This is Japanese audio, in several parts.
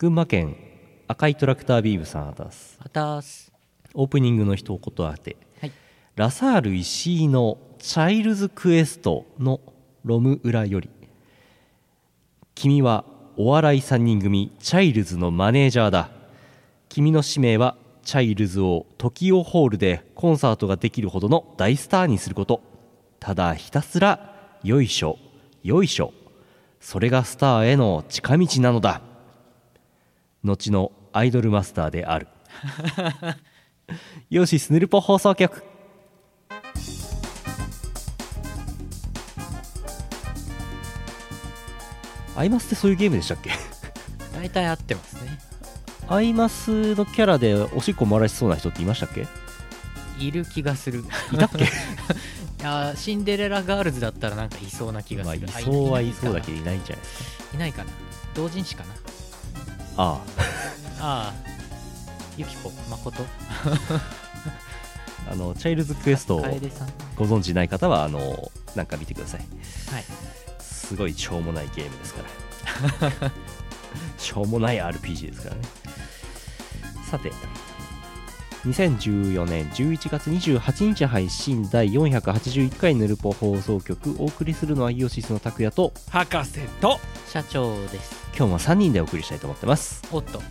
群馬県赤いトラクタービームさんあたす。あたす。オープニングの一言あて。はい。ラサール石井のチャイルズクエストのロム裏より。君はお笑い3人組チャイルズのマネージャーだ。君の使命はチャイルズを TOKIO ホールでコンサートができるほどの大スターにすること。ただひたすらよいしょよいしょ。それがスターへの近道なのだ後のアイドルマスターである。ヨシスヌルポ放送局。アイマスってそういうゲームでしたっけ？大体合ってますね。アイマスのキャラでおしっこ漏らしそうな人っていましたっけ？いる気がする。いたっけ？いやーシンデレラガールズだったらなんかいそうな気がまあいするあそうはいそうだかけどいないんじゃな。いですかいないかな。同人誌かなああ。あゆきこ誠。あ あのチャイルズクエストをご存知ない方はあのなんか見てください。はい。すごいしょうもないゲームですから。しょうもない RPG ですからね。さて2014年11月28日配信第481回ヌルポ放送局お送りするのはイオシスの拓也と博士と社長です。今日も3人でお送りしたいと思ってます。おっと。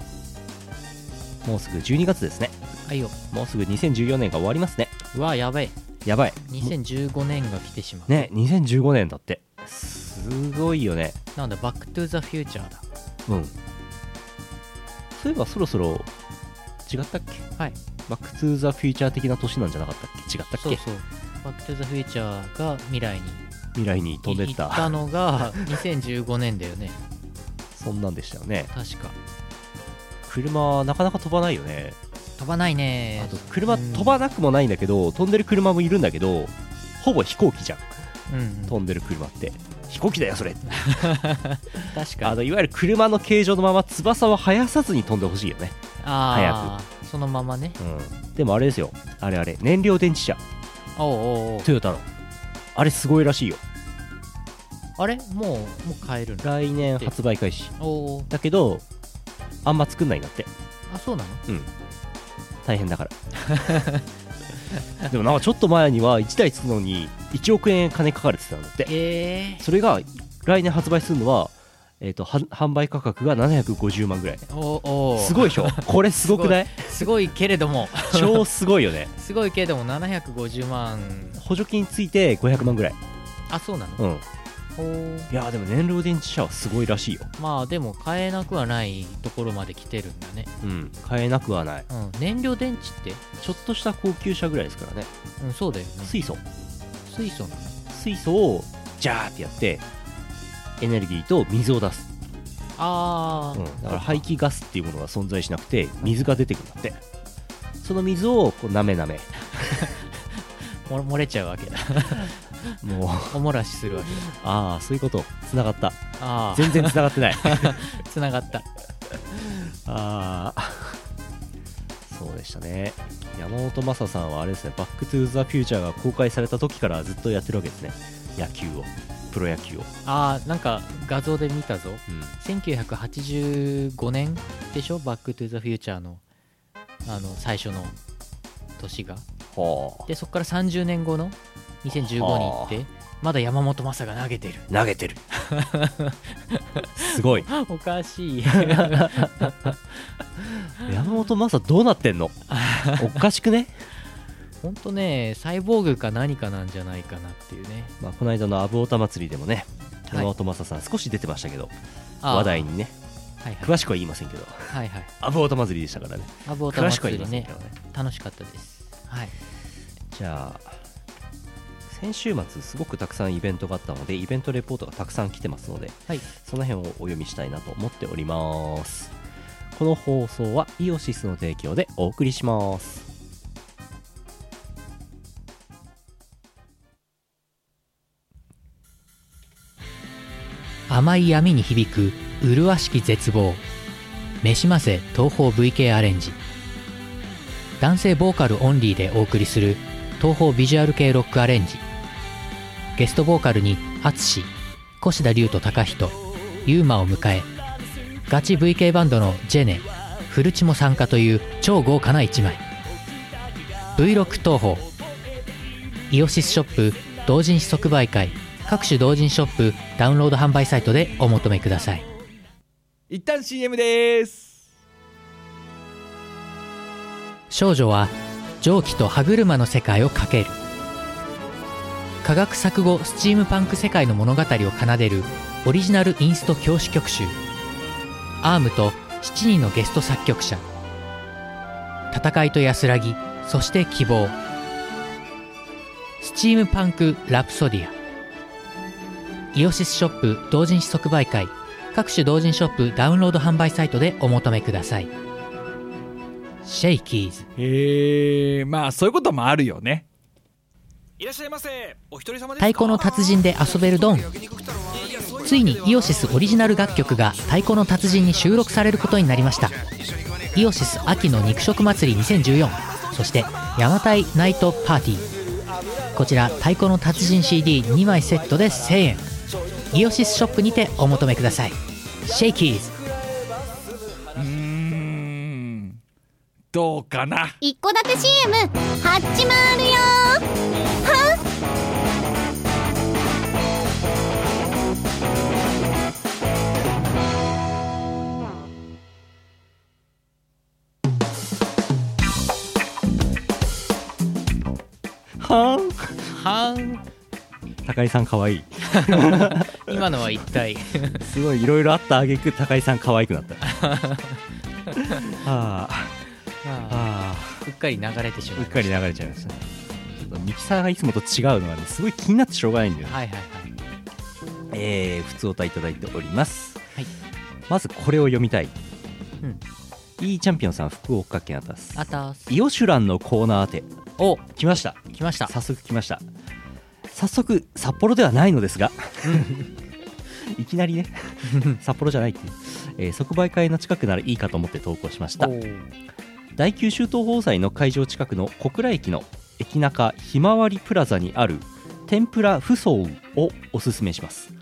もうすぐ12月ですね。あいよ。もうすぐ2014年が終わりますね。うわやばい。やばい。2015年が来てしまう。ね2015年だって。すごいよね。なんだバックトゥザフューチャーだ。うん。そういえばそろそろ違ったっけ？はいバックトゥーザフューチャー的な年なんじゃなかったっけ？違ったっけ？そうそう。バックトゥザフューチャーが未来に未来に飛んでっ行ったたのが2015年だよね。そんなんでしたよね。確か。車なかなか飛ばないよね。飛ばないね。あと車うん飛ばなくもないんだけど飛んでる車もいるんだけどほぼ飛行機じゃん。うん飛んでる車って。飛行機だよそれ。確かに。あのいわゆる車の形状のまま翼を生やさずに飛んでほしいよね、ああそのままね。うん、でもあれですよ。あれあれ。燃料電池車。おうおうおう。トヨタの。あれすごいらしいよ。あれ？もうもう買えるんだ来年発売開始。おおだけどあんま作んないんだって。あそうなの？大変だから。でもなんかちょっと前には1台作るのに1億円金かかるって言ってたんだって。ええそれが来年発売するのは、えー、とは販売価格が750万ぐらい。おおすごいでしょ？これすごくない？すごい。けれども。超すごいよね。すごいけれども750万。補助金ついて500万ぐらい。あそうなの？うん。いやーでも燃料電池車はすごいらしいよ。まあでも買えなくはないところまで来てるんだね。うん。買えなくはない。うん。燃料電池って？ちょっとした高級車ぐらいですからね。うんそうだよね。水素。水素なの？水素をジャーってやってエネルギーと水を出す、ああ、うん、だから排気ガスっていうものが存在しなくて水が出てくるんだって。その水をこうなめなめ。も漏れちゃうわけだ。もう。おもらしするわけだ。ああそういうこと。つながった。ああ全然つながってない。つながった。ああそうでしたね。山本昌さんはあれですね。バックトゥーザフューチャーが公開された時からずっとやってるわけですね。野球をプロ野球を、ああなんか画像で見たぞ。うん、1985年でしょバックトゥザフューチャーのあの最初の年が。はでそこから30年後の2015に行ってまだ山本昌が投げてる。あ投げてる。すごい。おかしい。山本昌どうなってんの？おかしくね、ほんとねサイボーグか何かなんじゃないかなっていうね。まあ、この間のアブオタ祭りでもねはい。山本昌さん少し出てましたけど、話題にねはいはい。詳しくは言いませんけどはいはい。アブオタ祭りでしたからね。アボータ祭りね。楽しかったです。はい。じゃあ先週末すごくたくさんイベントがあったのでイベントレポートがたくさん来てますのではい。その辺をお読みしたいなと思っております。この放送はイオシスの提供でお送りします甘い闇に響く麗しき絶望。めしませ東方 VK アレンジ。男性ボーカルオンリーでお送りする東方ビジュアル系ロックアレンジ。ゲストボーカルに淳越田龍と高人ユーマを迎えガチ VK バンドのジェネフルチも参加という超豪華な1枚。V6 東宝イオシスショップ同人誌即売会各種同人ショップダウンロード販売サイトでお求めください。一旦 CM です。少女は蒸気と歯車の世界をかける。科学錯誤スチームパンク世界の物語を奏でるオリジナルインスト教師曲集。アームと7人のゲスト作曲者。戦いと安らぎそして希望。スチームパンクラプソディアイオシスショップ同人誌即売会。各種同人ショップダウンロード販売サイトでお求めください。シェイキーズ。へえまあそういうこともあるよね。いらっしゃいませ。お一人様ですか？太鼓の達人で遊べるドン。ついにイオシスオリジナル楽曲が太鼓の達人に収録されることになりました。イオシス秋の肉食祭り2014そして邪馬台ナイトパーティー。こちら太鼓の達人 CD2 枚セットで1000円イオシスショップにてお求めください。シェイキーズ。うーん。どうかな？一戸建て CM 始まるよ。ははん？はん？高井さんかわい。い 今のは一体。すごいいろいろあったあげく高井さん可愛くなった。あー。あうっかり流れてしまいうーっかり流れちゃいましたね。ちょっとミキサーがいつもと違うのがねすごい気になってしょうがないんだよね。はいはいはい。えー、普通お歌いただいております、はい。まずこれを読みたい、うん。いいチャンピオンさん福岡県あたすあたすイオシュランのコーナー宛て。お来ました。来ました。早速来ました早速札幌ではないのですが。いきなりね。札幌じゃないっていう、えー即売会の近くならいいかと思って投稿しました。第九州東宝祭の会場近くの小倉駅の駅中ひまわりプラザにある天ぷら不相をおすすめします。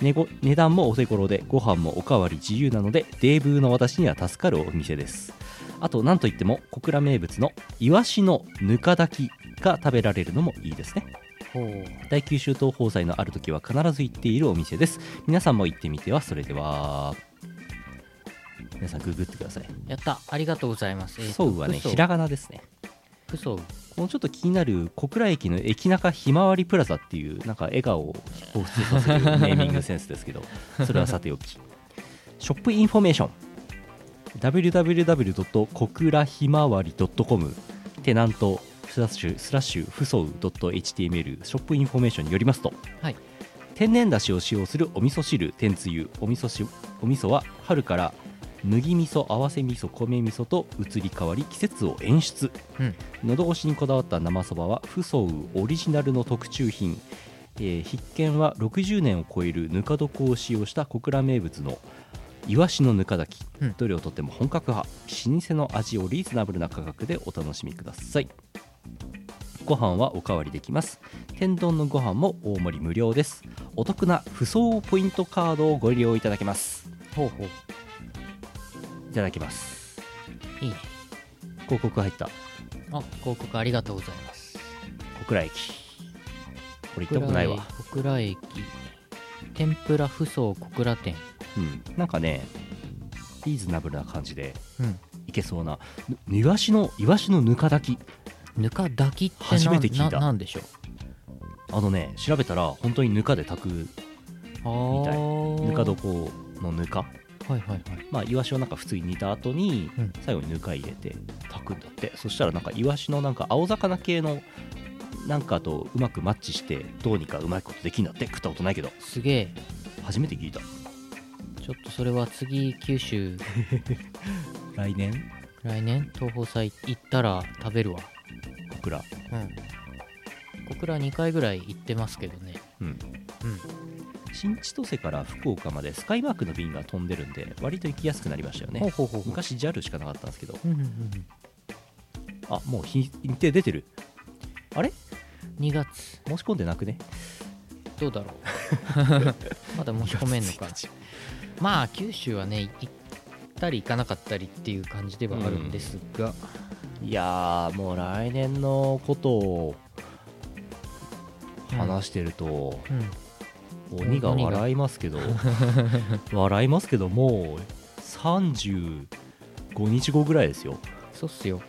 値ご値段もお手頃でご飯もおかわり自由なのでデーブーの私には助かるお店です。あと何といっても小倉名物のイワシのぬか炊きが食べられるのもいいですね第九州東宝祭のある時は必ず行っているお店です。皆さんも行ってみてはそれでは。皆さんググってください。やった。ありがとうございます。えーとそうはね嘘。ひらがなですね。不相このちょっと気になる小倉駅の駅中ひまわりプラザっていうなんか笑顔を彷彿させるネーミングセンスですけど それはさておき。ショップインフォメーション。www. 小倉ひまわり .com テナントスラッシュスラッシュフソウ .html ショップインフォメーションによりますとはい。天然だしを使用するお味噌汁天つゆお味噌しお味噌は春から麦味噌合わせ味噌米味噌と移り変わり季節を演出。うん。喉越しにこだわった生そばはフソウオリジナルの特注品、えー必見は60年を超えるぬか床を使用した小倉名物のイワシのぬか炊き、うん。どれをとっても本格派。老舗の味をリーズナブルな価格でお楽しみくださいご飯はおかわりできます。天丼のご飯も大盛り無料です。お得な不相ポイントカードをご利用いただけます。ほうほう。いただきます。いいね。広告入った。あ広告ありがとうございます。小倉駅。これ行ったことないわ。小倉駅天ぷら不相小倉店。うん。なんかねリーズナブルな感じでうん。いけそうな。ぬイワシのイワシのぬか炊きぬか炊きって初めて聞いた。ななんでしょう？あのね調べたら本当にぬかで炊くあー。ぬか床のぬか。はいはいはい。まあイワシをなんか普通に煮た後にうん。最後にぬか入れて炊くんだって。そしたらなんかイワシのなんか青魚系のなんかとうまくマッチしてどうにかうまいことできんだって。食ったことないけど。すげえ。初めて聞いた。ちょっとそれは次九州。来年？来年？東宝祭行ったら食べるわ小倉。うん。小倉2回ぐらい行ってますけどね。うん。うん。新千歳から福岡までスカイマークの便が飛んでるんで割と行きやすくなりましたよね。ほうほうほうほう。昔 JAL しかなかったんですけど。うんうんうんあもう日日程出てる。あれ？2月。申し込んでなくね？どうだろう。まだ申し込めんのか。まあ九州はね行ったり行かなかったりっていう感じではあるんですが、いやーもう来年のことを話してると、うん、鬼が笑いますけど 笑いますけどもう35日後ぐらいですよ。そうっすよ。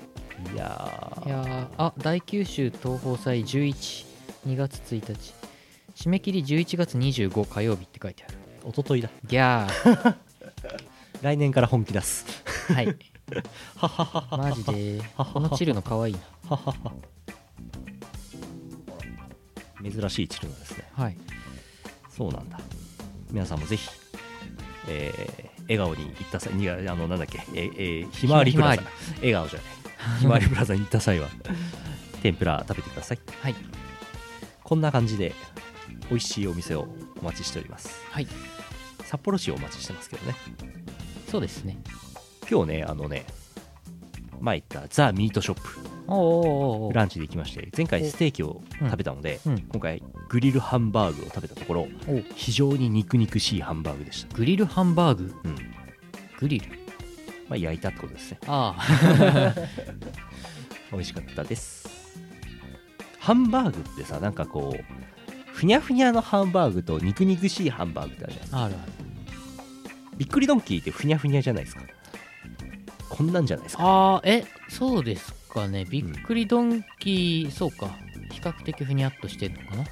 いやー。いやーあ大九州東宝祭112月1日。締め切り11月25火曜日って書いてある。一昨日だ。ギャー。来年から本気出す。はい マジで？このチルの可愛いな。珍しいチルノですね。はい。そうなんだ。皆さんもぜひ、えー笑顔に行った際にあのなんだっけえーえーひまわりプラザ。笑顔じゃない。ひまわりプラザに行った際は天ぷら食べてください。はい。こんな感じで美味しいお店をお待ちしております。はい。札幌市をお待ちしてますけどね。そうですね今日ねあのね前言ったザ・ミートショップ。ランチで行きまして前回ステーキを食べたので、うん。今回グリルハンバーグを食べたところお非常に肉肉しいハンバーグでした、グリルハンバーグ？うん。グリル？まあ、焼いたってことですね。ああ。美味しかったです。ハンバーグってさなんかこうふにゃふにゃのハンバーグと肉肉しいハンバーグってあるじゃないですか。あるある。びっくりドンキーってふにゃふにゃじゃないですかこんなんじゃないですかああえそうですかね。びっくりドンキー、そうか。比較的ふにゃっとしてんのかな。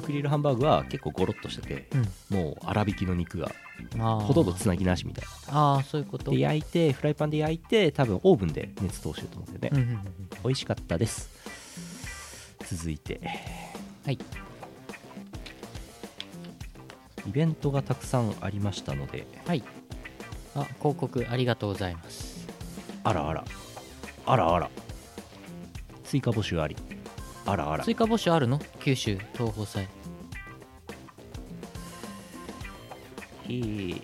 グリルハンバーグは結構ゴロッとしててうん。もう粗挽きの肉がほとんどつなぎなしみたいな。ああそういうこと？で焼いてフライパンで焼いて多分オーブンで熱通してると思うんだよね、うんうんうん。美味しかったです。続いて。はい。イベントがたくさんありましたのではいあ広告ありがとうございます。あらあら。あらあら。追加募集あり。あらあら。追加募集あるの？九州東宝祭。えー。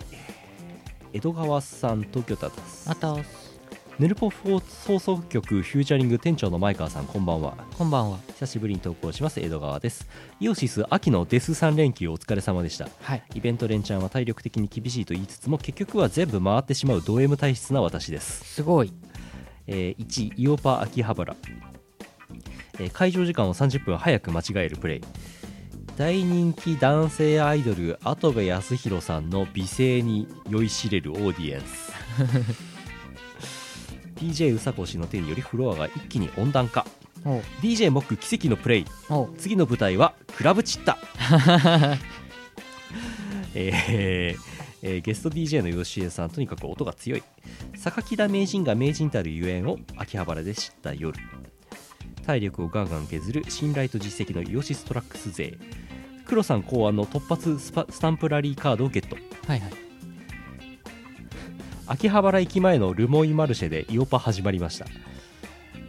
江戸川さん東京都です。あたヌルポ放送局フューチャリング店長の前川さんこんばんは。こんばんは。久しぶりに投稿します江戸川です。イオシス秋のデス3連休お疲れ様でした。はい。イベント連チャンは体力的に厳しいと言いつつも結局は全部回ってしまうド M 体質な私です、すごい。えー1イオパ秋葉原、えー会場時間を30分早く間違えるプレイ。大人気男性アイドル跡部康弘さんの美声に酔いしれるオーディエンス DJ うさこ氏の手によりフロアが一気に温暖化。DJ モック奇跡のプレイ。次の舞台はクラブチッタ。えーえーゲスト DJ の吉江さんとにかく音が強い。榊田名人が名人たるゆえんを秋葉原で知った夜。体力をガンガン削る信頼と実績のイオシストラックス勢。黒さん考案の突発スパスタンプラリーカードをゲット。はいはい秋葉原駅前のルモイマルシェでイオパ始まりました、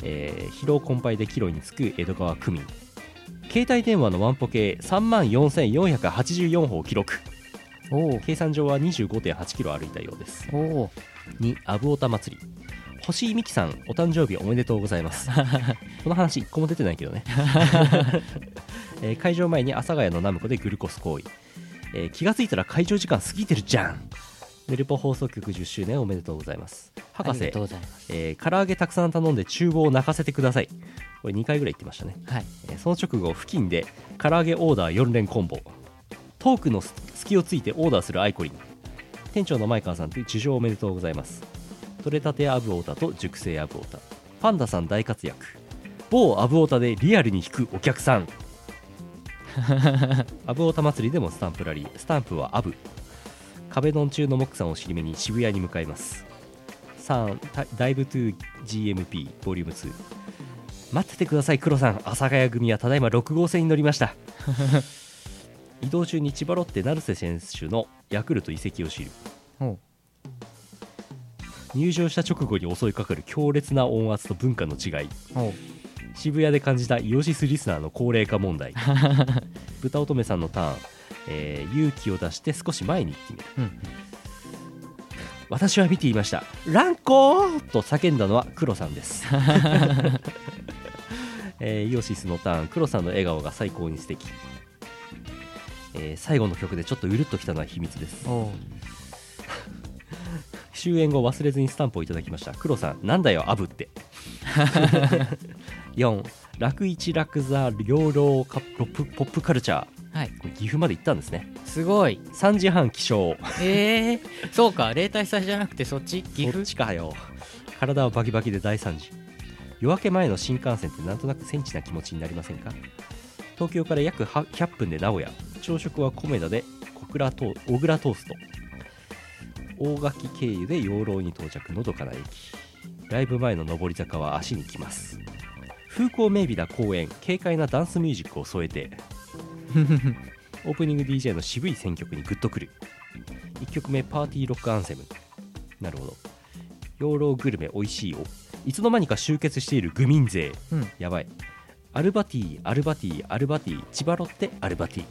えー疲労困憊で帰路につく江戸川区民。携帯電話のワンポケ3万4484歩を記録。計算上は2 5 8キロ歩いたようです。おお2アブオタ祭り。星井美樹さんお誕生日おめでとうございます。この話1個も出てないけどね、えー会場前に阿佐ヶ谷のナムコでグルコス行為、えー気がついたら会場時間過ぎてるじゃんネルポ放送局10周年おめでとうございます。博士ありがとうございます。えー唐揚げたくさん頼んで厨房を泣かせてください。これ2回ぐらい言ってましたね、はい。えーその直後付近で唐揚げオーダー4連コンボ。トークの隙をついてオーダーするアイコリン。店長の前川さんと受賞おめでとうございます。取れたてアブオータと熟成アブオータ。パンダさん大活躍。某アブオータでリアルに引くお客さん。アブオータ祭りでもスタンプラリー。スタンプはアブ壁ドン中のモックさんを尻目に渋谷に向かいます。3タダイブトゥ GMP ボリューム2待っててください黒さん。阿佐ヶ谷組はただいま6号線に乗りました。移動中に千葉ロッテ成瀬選手のヤクルト移籍を知る。入場した直後に襲いかかる強烈な音圧と文化の違い。渋谷で感じたイオシスリスナーの高齢化問題。豚乙女さんのターン、えー勇気を出して少し前に行ってみる。うん。私は見ていました。ランコー！と叫んだのは黒さんです、えーイオシスのターン。黒さんの笑顔が最高に素敵。えー最後の曲でちょっとうるっときたのは秘密です。終演後忘れずにスタンプをいただきました。黒さんなんだよアブって。4楽一楽座両老カポップポップカルチャーはい。これ岐阜まで行ったんですね。すごい。3時半起床。えー、そうか。例大祭じゃなくてそっち？岐そっ阜ちかよ。体はバキバキで大惨事。夜明け前の新幹線ってなんとなくセンチな気持ちになりませんか？東京から約は100分で名古屋。朝食はコメダで小倉トー小倉トースト。大垣経由で養老に到着のどかな駅。ライブ前の上り坂は足にきます。風光明媚な公園。軽快なダンスミュージックを添えてオープニング DJ の渋い選曲にグッとくる。1曲目パーティーロックアンセム。なるほど。養老グルメおいしいを。いつの間にか集結している愚民勢、うん。やばい。アルバティアルバティアルバティ千葉ロッテアルバティ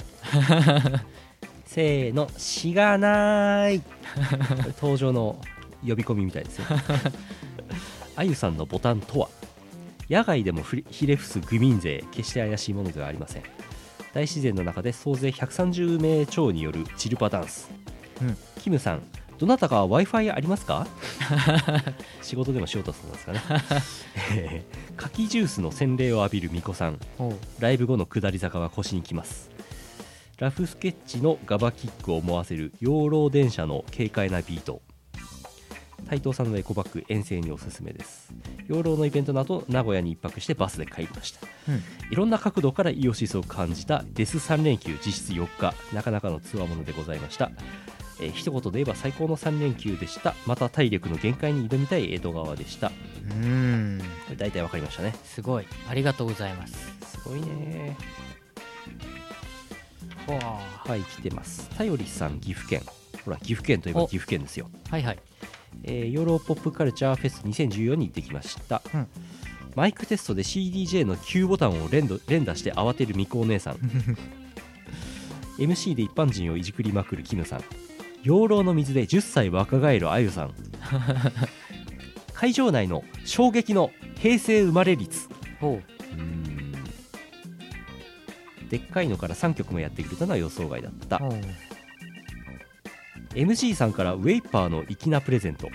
せーのしがない。登場の呼び込みみたいですよ。あゆさんのボタンとは。野外でもひれ伏す愚民勢決して怪しいものではありません大自然の中で総勢130名超によるチルパダンス、うん。キムさんどなたか w i f i ありますか？仕事でもしようとするんですかね、えー柿ジュースの洗礼を浴びる巫女さん。ライブ後の下り坂は腰にきます。ラフスケッチのガバキックを思わせる養老電車の軽快なビート斉藤さんのエコバッグ遠征におすすめです。養老のイベントの後名古屋に1泊してバスで帰りました。うん。いろんな角度からイオシスを感じたデス3連休実質4日。なかなかのつわものでございました、えー一言で言えば最高の3連休でした。また体力の限界に挑みたい江戸川でした。こうーんれ大体わかりましたね。すごい。ありがとうございます。すごいね。はい来てます。頼りさん岐阜県。ほら岐阜県といえばお。岐阜県ですよ。はいはいえーヨーロポップカルチャーフェス2014に行ってきました、うん。マイクテストで CDJ の Q ボタンを連打連打して慌てるみこお姉さん。MC で一般人をいじくりまくるキムさん。養老の水で10歳若返るあゆさん。会場内の衝撃の平成生まれ率。でっかいのから3曲もやってくれたのは予想外だった MC さんからウェイパーの粋なプレゼント。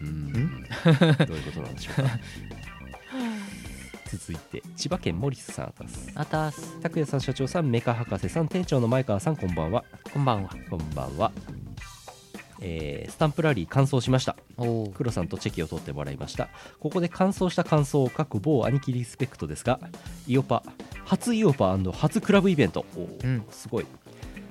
うーん。どういうことなんでしょうか。続いて千葉県モリスさんあたす。あたす。拓也さん社長さんメカ博士さん店長の前川さんこんばんは。こんばんは。こんばんは。えースタンプラリー完走しました。黒さんとチェキを取ってもらいました。ここで完走した感想を書く某兄貴リスペクトですがイオパ初イオパ初クラブイベント。うん。すごい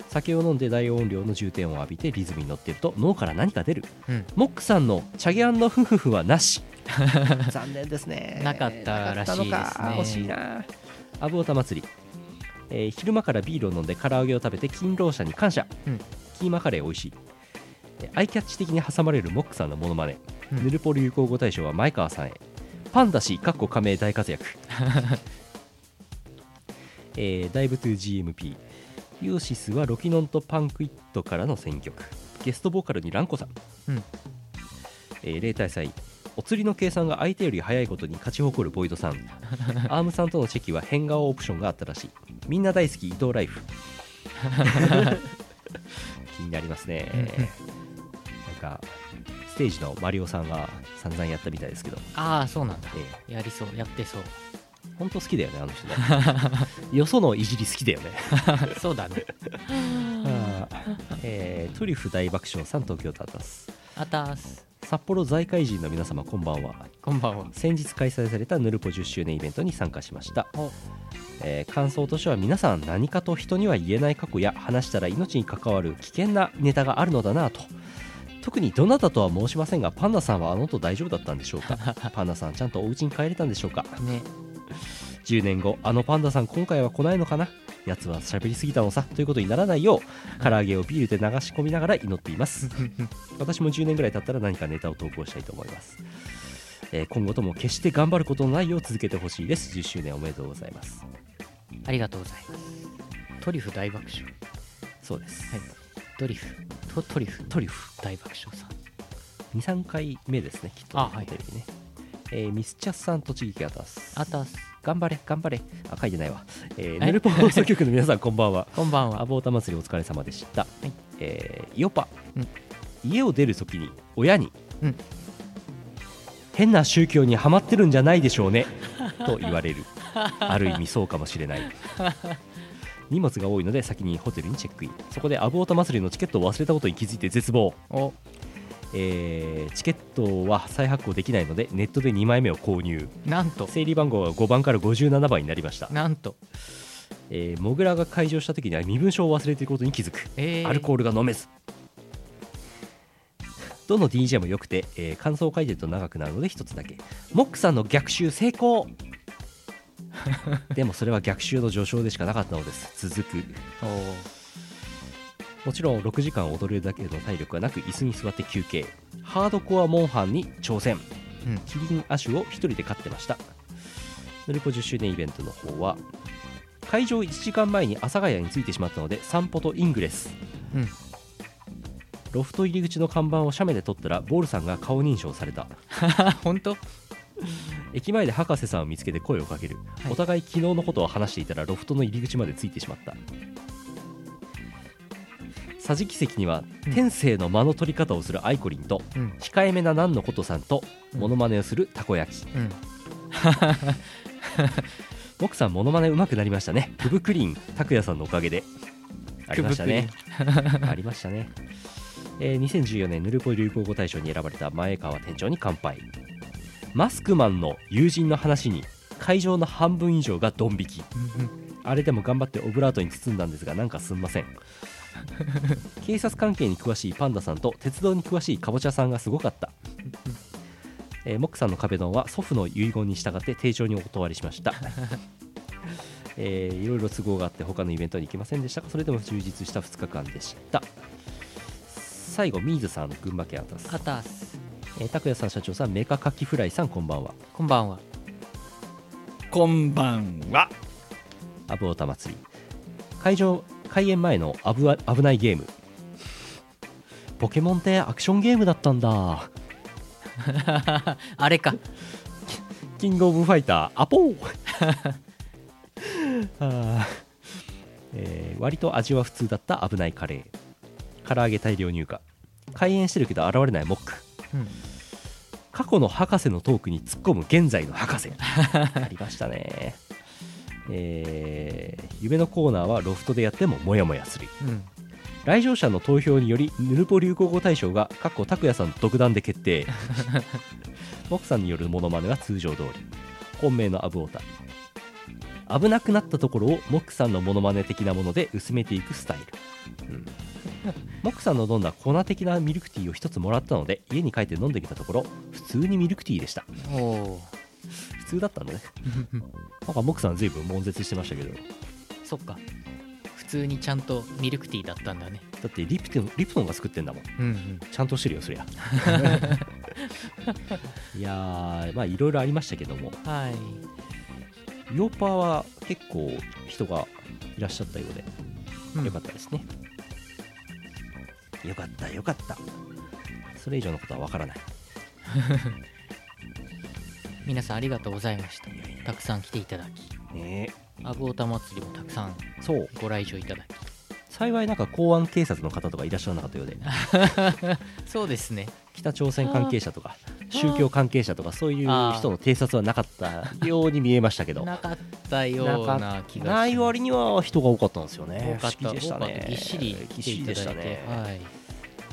酒を飲んで大音量の重点を浴びてリズムに乗っていると脳から何か出る。うん。モックさんのチャゲアンのフフフはなし。残念ですね。なかったらしいですね。なかったのか。欲しいな。アブオタ祭り、えー昼間からビールを飲んで唐揚げを食べて勤労者に感謝、うん。キーマカレー美味しい。えーアイキャッチ的に挟まれるモックさんのモノマネ、うん。ヌルポ流行語大賞は前川さんへ。パンダ氏かっこ加盟大活躍。えー、ダイブトゥ GMP ユーシスはロキノンとパンクイットからの選曲。ゲストボーカルにランコさん、うん。えー例大祭。お釣りの計算が相手より早いことに勝ち誇るボイドさん。アームさんとのチェキは変顔オプションがあったらしい。みんな大好き伊藤ライフ。気になりますね。なんかステージのマリオさんは散々やったみたいですけど、ああそうなんだ。えやりそうやってそう。ー、本当好きだよねあの人ね。よそのいじり好きだよね。そうだね。えートリュフ大爆笑さん東京タタス。あたす札幌在会人の皆様こんばんは。こんばんは。先日開催されたヌルポ10周年イベントに参加しました。お、えー感想としては皆さん何かと人には言えない過去や話したら命に関わる危険なネタがあるのだなと。特にどなたとは申しませんがパンダさんはあのと大丈夫だったんでしょうか？パンダさんちゃんとお家に帰れたんでしょうか？ね10年後あのパンダさん今回は来ないのかな？やつは喋りすぎたのさ。ということにならないよう唐揚げをビールで流し込みながら祈っています。私も10年ぐらい経ったら何かネタを投稿したいと思います、えー今後とも決して頑張ることのないよう続けてほしいです。10周年おめでとうございます。ありがとうございます。トリュフ大爆笑。そうです、はい。トリュフ。トトリュフ。トリュフ。大爆笑さん。23回目ですねきっとあはい。テレビね、えーミスチャスさん栃木県あたすあたす頑張れ頑張れ。あ書いてないわ、えー、えヌルポ放送局の皆さんこんばんは。こんばんは。アボータ祭りお疲れ様でした、い。えーイオパ、うん。家を出るときに親に、うん。変な宗教にはまってるんじゃないでしょうね と言われる。ある意味そうかもしれない。荷物が多いので先にホテルにチェックイン。そこでアボータ祭りのチケットを忘れたことに気づいて絶望、おえーチケットは再発行できないのでネットで2枚目を購入。なんと。整理番号が5番から57番になりました、なんと。えーモグラが開場した時には身分証を忘れていることに気づく。えー、アルコールが飲めず。どの DJ も良くて、えー感想を書いてると長くなるので一つだけ。モックさんの逆襲成功。でもそれは逆襲の序章でしかなかったのです。続くもちろん6時間踊れるだけの体力はなく椅子に座って休憩。ハードコアモンハンに挑戦、うん。キリンアシュを1人で飼ってました。ヌルポ10周年イベントの方は会場1時間前に阿佐ヶ谷に着いてしまったので散歩とイングレス。うん。ロフト入り口の看板を写メで撮ったらボールさんが顔認証された。本当？駅前で博士さんを見つけて声をかける、はい。お互い昨日のことを話していたらロフトの入り口までついてしまった桟敷席にはうん。天性の間の取り方をするアイコリンと、うん。控えめななんのことさんとうん。モノマネをするたこ焼き、うん。さんモノマネ上手くなりましたね。クブクリン拓也さんのおかげで。ありましたね。ありましたね、えー2014年ヌルポ流行語大賞に選ばれた前川店長に乾杯。マスクマンの友人の話に会場の半分以上がドン引き。あれでも頑張ってオブラートに包んだんですがなんかすんません警察関係に詳しいパンダさんと鉄道に詳しいかぼちゃさんがすごかった、えーモックさんの壁ドンは祖父の遺言に従って丁重にお断りしました。えーいろいろ都合があって他のイベントに行けませんでした。がそれでも充実した2日間でした。最後ミーズさん群馬県アタスあたす。えー拓也さん社長さんメカカキフライさんこんばんは。こんばんは。こんばんは。アブオタ祭り。会場開演前の危わ危ないゲーム。ポケモンってアクションゲームだったんだ。あれか。キングオブファイターアポー。あー。えー割と味は普通だった危ないカレー。唐揚げ大量入荷。開演してるけど現れないモック。うん。過去の博士のトークに突っ込む現在の博士。ありましたねえー夢のコーナーはロフトでやってもモヤモヤする。うん。来場者の投票によりヌルポ流行語大賞が過去拓也さん独断で決定。モクさんによるモノマネは通常通り。本命のアブオタ。危なくなったところをモックさんのモノマネ的なもので薄めていくスタイル、うん、モックさんの飲んだ粉的なミルクティーを一つもらったので家に帰って飲んでみたところ普通にミルクティーでした普通だったのね。なんかモックさん随分悶絶してましたけど。そっか。普通にちゃんとミルクティーだったんだね。だってリプトンリプトンが作ってんだもん。うんうん。ちゃんとしてるよそりゃ。いやーまあいろいろありましたけども。はい。ヨーパーは結構人がいらっしゃったようで、うん。よかったですね。よかったよかった。それ以上のことはわからない 皆さんありがとうございました。たくさん来ていただき。ね。アブオタ祭りもたくさんえそう。ご来場いただき。幸いなんか公安警察の方とかいらっしゃらなかったようで。そうですね。北朝鮮関係者とか宗教関係者とかそういう人の偵察はなかったように見えましたけど。なかったような気がない割には人が多かったんですよね。多かった。でしたね。ぎっしり来てしりでしたいただいて、ね。はい。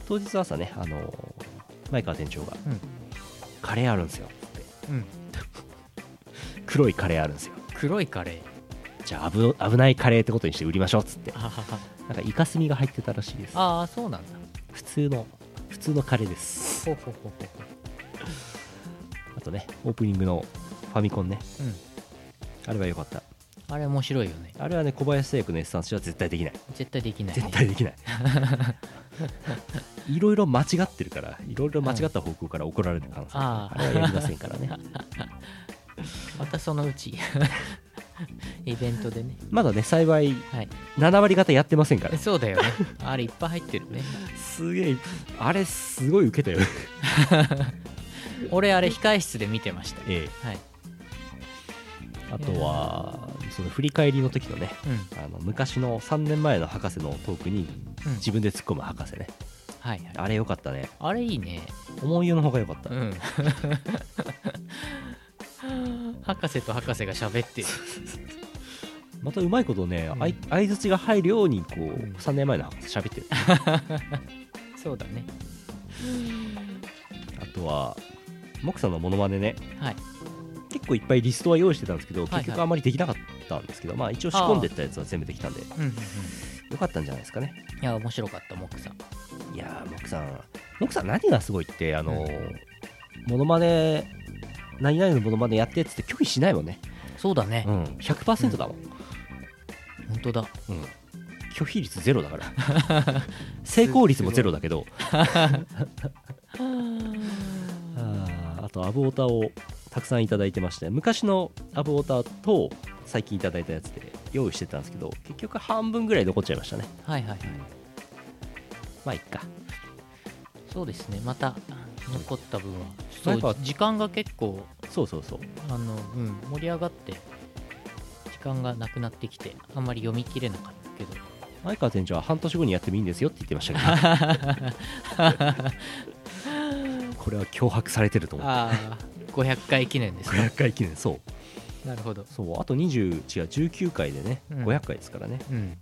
当日朝ねあの前川店長が、うん。カレーあるんですよ。ってうん、黒いカレーあるんですよ。黒いカレー？じゃあ危危ないカレーってことにして売りましょうっつって。なんかイカスミが入ってたらしいです。あーそうなんだ。普通の普通のカレーです。あとねオープニングのファミコンね。ううん。あれは良かった。あれ面白いよね。あれはね小林製薬の S 3は絶対できない。絶対できない。絶対できないいろいろ間違ってるからいろいろ間違った方向から怒られる可能性あーあれはやりませんからね。またそのうち イベントでね。まだね幸いはい。7割方やってませんから。そうだよね。あれいっぱい入ってるね。すげえあれすごい受けたよ 俺あれ控え室で見てました。えはい。えあとはその振り返りの時のねうん。あの昔の3年前の博士のトークにうん。自分で突っ込む博士ね、はいはい。あれよかったね。あれいいね。思い出の方がよかった、うん。博士と博士が喋って。るまたうまいことねうん。相相づちが入るようにこう、ん。3年前の博士喋ってる。そうだね。あとはモクさんのモノマネね。はい結構いっぱいリストは用意してたんですけど結局あまりできなかったんですけど、まあ一応仕込んでったやつは全部できたんで。うんうんうん。よかったんじゃないですかね。いや面白かったモックさん。いやーモクさん。モクさん何がすごいってあのーモノマネ何々のモノマネやってっつって拒否しないもんね。そうだね、うん。100%だもん、本当だ。うん、拒否率ゼロだから。成功率もゼロだけど。あとアブオタをたくさんいただいてまして昔のアブオタと最近いただいたやつで用意してたんですけど結局半分ぐらい残っちゃいましたね。はいはいはい。まあいっか。そうですね。また残った分は。そう。時間が結構そうそうそう。あの、うん、盛り上がって時間がなくなってきてあんまり読み切れなかったけど。前川店長は半年後にやってもいいんですよって言ってましたけど。これは脅迫されてると思うああ500回記念ですね。500回記念そう。なるほど。そうあと20違う19回でね、うん。500回ですからね。うん。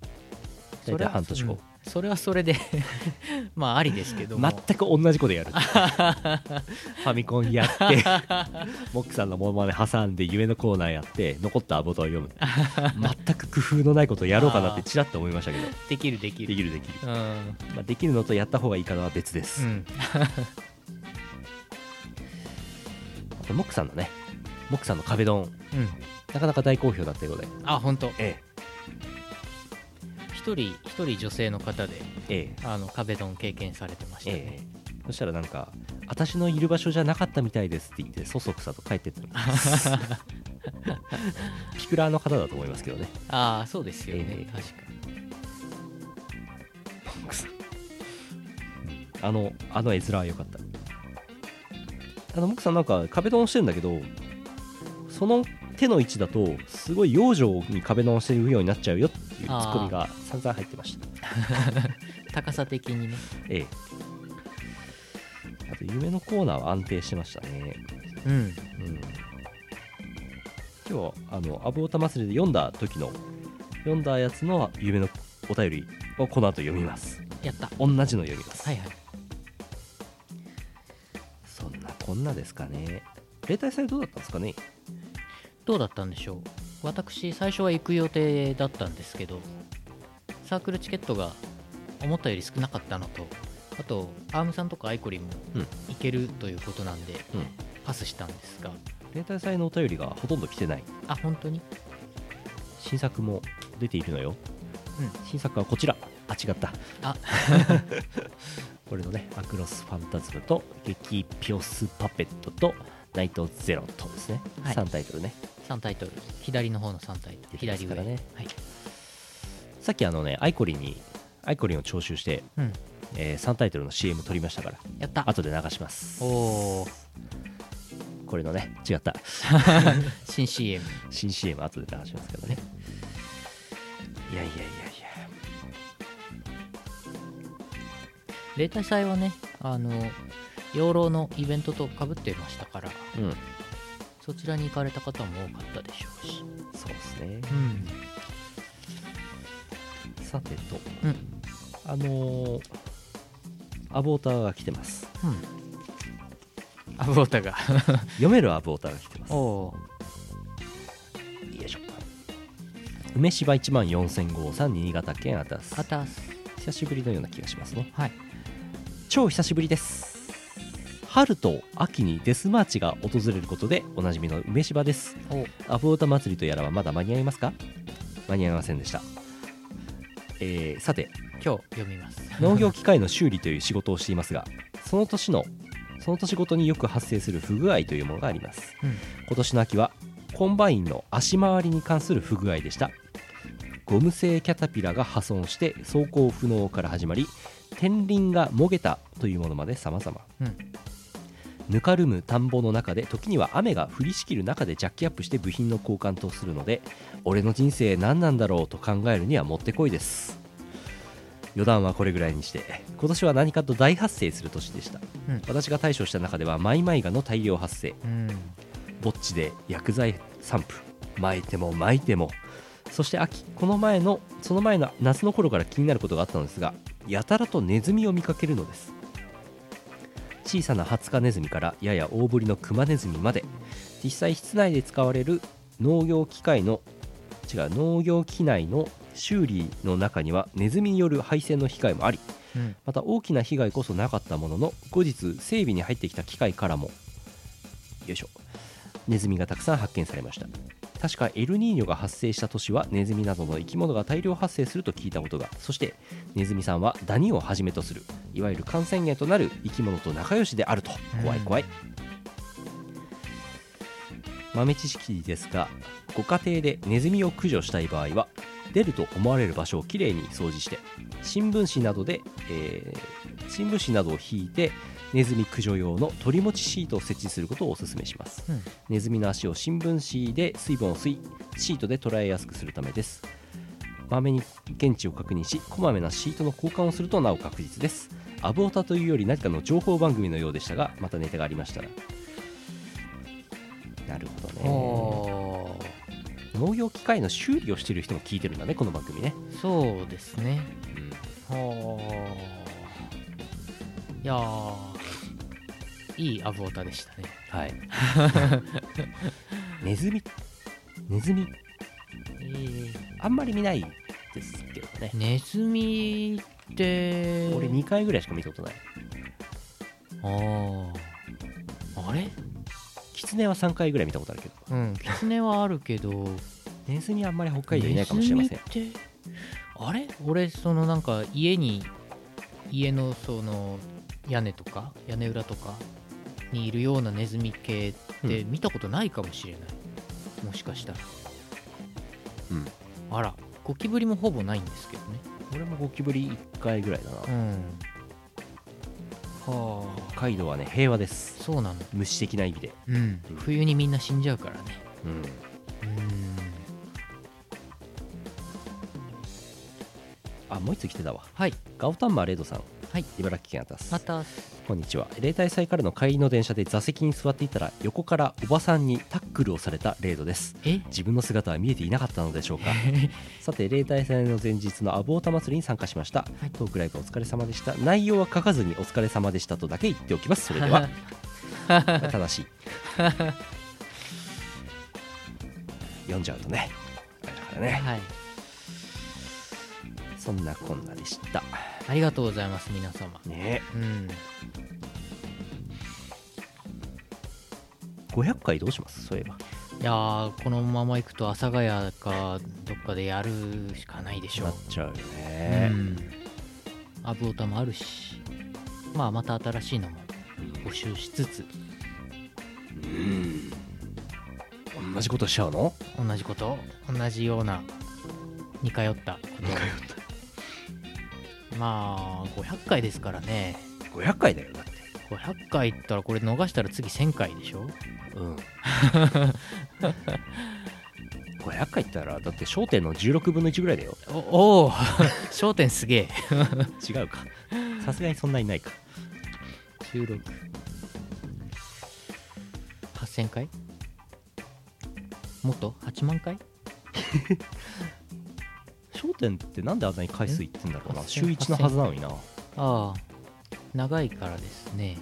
大体半年後。うん。それはそれで まあありですけども。全く同じことやるファミコンやってモックさんのモノマネ挟んで夢のコーナーやって残ったアボタを読む。全く工夫のないことをやろうかなって ちらっと思いましたけど。できるできる。できるできる、うん。まあ、できるのとやった方がいいかは別です、うんモックさんのねモックさんの壁ドン。うん。なかなか大好評だったようで。あ本当。え一人一人女性の方でええ。えあの壁ドン経験されてましたね、ええ。そしたらなんか「私のいる場所じゃなかったみたいです」って言ってそそくさと帰ってったの ピクラーの方だと思いますけどね。ああそうですよね、ええ。確かモックさん。あのあの絵面は良かったあのモックさんなんか壁ドンしてるんだけどその手の位置だとすごい養生に壁ドンしてるようになっちゃうよっていうツッコミが散々入ってました。高さ的にね。ええ。あと夢のコーナーは安定してましたね。うん。うん。今日はあのアブオタ祭りで読んだ時の読んだやつの夢のお便りをこの後読みます。やった。同じの読みます、はいはいこんなですかね。例大祭どうだったんですかね。どうだったんでしょう。私最初は行く予定だったんですけどサークルチケットが思ったより少なかったのとあとアームさんとかアイコリンもうん。行けるということなんで、うん。パスしたんですが。例大祭のお便りがほとんど来てない。あ本当に？新作も出ているのよ、うん。新作はこちら。あ違った。あ これのねアクロスファンタズムと激ピオスパペットとナイトゼロとですね、はい。3タイトルね。3タイトル。左の方の3タイトル。左上からね。はい。さっきあのねアイコリンにアイコリンを徴収して、うん。え3タイトルの CM 撮りましたからやった。後で流します。おおこれのね違った。新 CM 新 CM 後で流しますからね。いやいやいや例大祭はねあの養老のイベントとかぶってましたからやうん。そちらに行かれた方も多かったでしょうし。そうですね。うん。さてと。うん。あのーアボーターが来てます。うん。アブオタが。読めるアボーターが来てます。おおよいしょ。梅芝1万4000号さん新潟県アタス。あたす久しぶりのような気がしますね。はい超久しぶりです。春と秋にデスマーチが訪れることでおなじみの梅芝です。お。アボータ祭りとやらはまだ間に合いますか？間に合いませんでした。えーさて今日読みます。農業機械の修理という仕事をしていますがその年のその年ごとによく発生する不具合というものがあります。うん。今年の秋はコンバインの足回りに関する不具合でした。ゴム製キャタピラが破損して走行不能から始まり転輪がもげたというものまで様々。うん。ぬかるむ田んぼの中で時には雨が降りしきる中でジャッキアップして部品の交換とするので俺の人生何なんだろうと考えるにはもってこいです。余談はこれぐらいにして今年は何かと大発生する年でした、うん。私が対処した中ではマイマイガの大量発生。うん。ぼっちで薬剤散布。巻いても巻いても。そして秋この前のその前の夏の頃から気になることがあったのですがやたらとネズミを見かけるのです。小さなハツカネズミからやや大ぶりのクマネズミまで実際室内で使われる農業機械の違う農業機内の修理の中にはネズミによる配線の被害もありうん。また大きな被害こそなかったものの後日整備に入ってきた機械からもよいしょネズミがたくさん発見されました確かエルニーニョが発生した年はネズミなどの生き物が大量発生すると聞いたことが。そしてネズミさんはダニをはじめとする。いわゆる感染源となる生き物と仲良しであると。怖い怖い、豆知識ですがご家庭でネズミを駆除したい場合は出ると思われる場所をきれいに掃除して新聞紙などで、えー新聞紙などを引いてネズミ駆除用の取り持ちシートを設置することをお勧めします、うん。ネズミの足を新聞紙で水分を吸いシートで捉えやすくするためです。まめに現地を確認しこまめなシートの交換をするとなお確実です。アブオタというより何かの情報番組のようでしたがまたネタがありましたら。なるほどね。農業機械の修理をしている人も聞いてるんだねこの番組ね、そうですね。うん。はあいやーいいアブオタでしたね。はい。ネズミ？ネズミ？えー。あんまり見ないですけどね。ネズミって俺2回ぐらいしか見たことない。あああれ？キツネは3回ぐらい見たことあるけど。うんキツネはあるけど。ネズミはあんまり北海道いないかもしれません。ネズミって？あれ？俺そのなんか家に家のその屋根とか？屋根裏とか？にいるようなネズミ系ってう見たことないかもしれない、もしかしたら。うん。あらゴキブリもほぼないんですけどね。俺もゴキブリ1回ぐらいだな、うん。はあ。北海道はね平和です。そうなの。虫的な意味で。うん。冬にみんな死んじゃうからね。うん。うん。あもう一つ来てたわ。はい。ガオタンマーレードさんはい。茨城県あたす。またこんにちは。例大祭からの帰りの電車で座席に座っていたら横からおばさんにタックルをされたレードです。え？自分の姿は見えていなかったのでしょうか？さて例大祭の前日のアボータ祭りに参加しました、トークライブお疲れ様でした。内容は書かずにお疲れ様でしたとだけ言っておきます。それでは。正しい。読んじゃうとね。だからね。はい。そんなこんなでしたありがとうございます皆様。ね。うん。500回どうします？そういえば。いやーこのまま行くと阿佐ヶ谷かどっかでやるしかないでしょなっちゃうよね。うん。アブオタもあるし。まあまた新しいのも募集しつつ。同じことしちゃうの？同じこと？同じような似通ったこと似通まあ500回ですからね。500回だよだって。500回って言ったらこれ逃したら次1000回でしょ？うん。500回ったらだって焦点の16分の1ぐらいだよ。おお 焦点すげえ。違うか。さすがにそんなにないか。16 8000回？もっと？8万回？焦点ってなんであんなに回数いってんだろうな。え週1のはずなのにな。ああ長いからですね。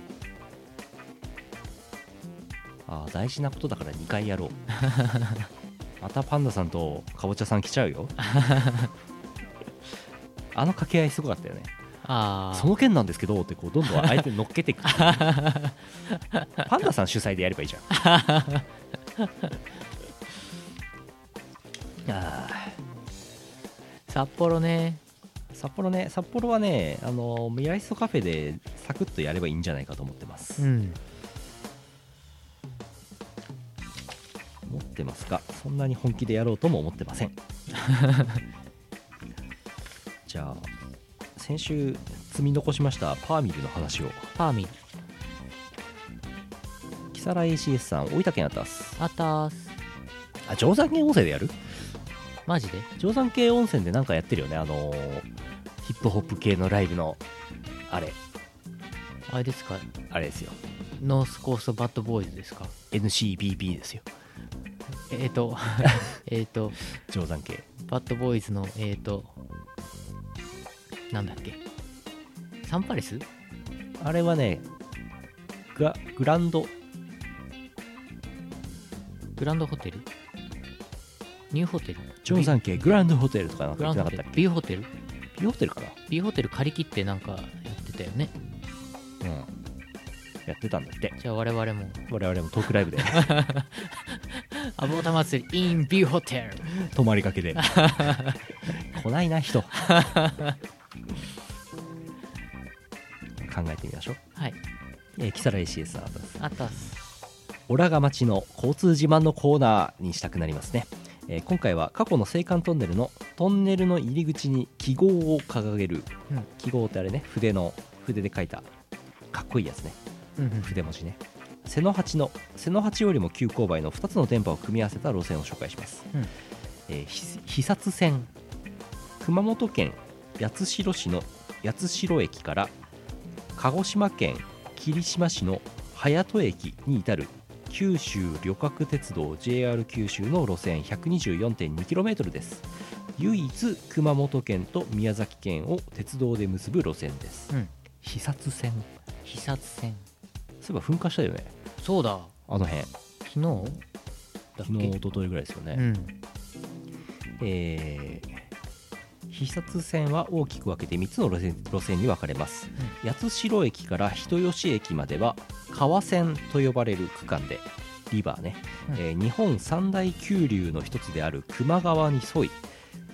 ああ大事なことだから2回やろう。またパンダさんとかぼちゃさん来ちゃうよ。あの掛け合いすごかったよね。ああ。その件なんですけどってこうどんどん相手に乗っけていく パンダさん主催でやればいいじゃん。あ札幌ね。ー札幌ね。札幌はねあのミライストカフェでサクッとやればいいんじゃないかと思ってます、うん。思ってますがそんなに本気でやろうとも思ってません。じゃあ先週積み残しましたパーミルの話を。パーミル。更 ACS さん大分県あったっす。あったーす。あ定山渓温泉でやる？マジで？定山渓温泉でなんかやってるよねあのーヒップホップ系のライブのあれ。あれですか？あれですよ。ノースコーストバッドボーイズですか？NCBB ですよ。えっ、ー、とえっと 定山渓バッドボーイズのえっ、ー、となんだっけ？サンパレス？あれはねグラグランド。グランドホテル？ニューホテル？定山渓グランドホテルとかなんグか言ランドホテルってなかったっけ？B ホテル。B ホテル。か？な B ホテル借り切ってなんかやってたよね。うん。やってたんだって。じゃあ我々も。我々もトークライブで。アボータ祭り in B ホテル。泊まりかけで。来ないな人。考えてみましょう。はい。えー、木更津 CS さんあったです。あったっす。オラが町の交通自慢のコーナーにしたくなりますね、えー今回は過去の青函トンネルのトンネルの入り口に記号を掲げる、うん。記号ってあれね筆の筆で書いた。かっこいいやつね。うんうん。筆文字ね。背の8の背の8よりも急勾配の2つの電波を組み合わせた路線を紹介します、うん。えーひ肥薩線。熊本県八代市の八代駅から鹿児島県霧島市の隼人駅に至る九州旅客鉄道 JR 九州の路線 124.2km です。唯一熊本県と宮崎県を鉄道で結ぶ路線です、うん。肥薩線。肥薩線。そういえば噴火したよね。そうだ。あの辺。昨日？昨日け？一昨日ぐらいですよね、うん。えー肥薩線は大きく分けて3つの路線路線に分かれます、八代駅から人吉駅までは川線と呼ばれる区間でリバーね、うん。えー日本三大急流の一つである球磨川に沿い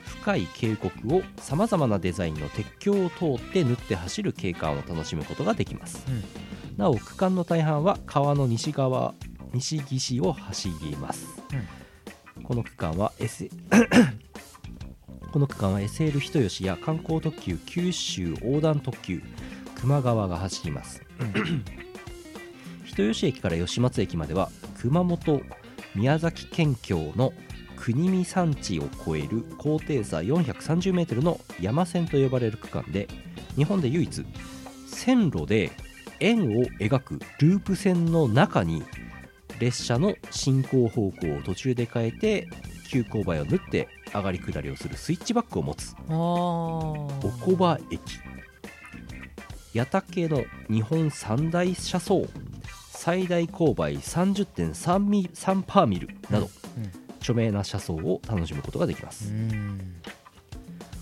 深い渓谷をさまざまなデザインの鉄橋を通って縫って走る景観を楽しむことができます、うん。なお区間の大半は川の西側西岸を走ります、この区間は S この区間は SL 人吉や観光特急九州横断特急球磨川が走ります、人吉駅から吉松駅までは熊本宮崎県境の国見山地を越える高低差 430m の山線と呼ばれる区間で日本で唯一線路で円を描くループ線の中に列車の進行方向を途中で変えて急勾配を縫って上がり下りをするスイッチバックを持つ。おこば駅。矢竹の日本三大車窓。最大勾配30.3ミ3パーミルなど、著名な車窓を楽しむことができます、うん。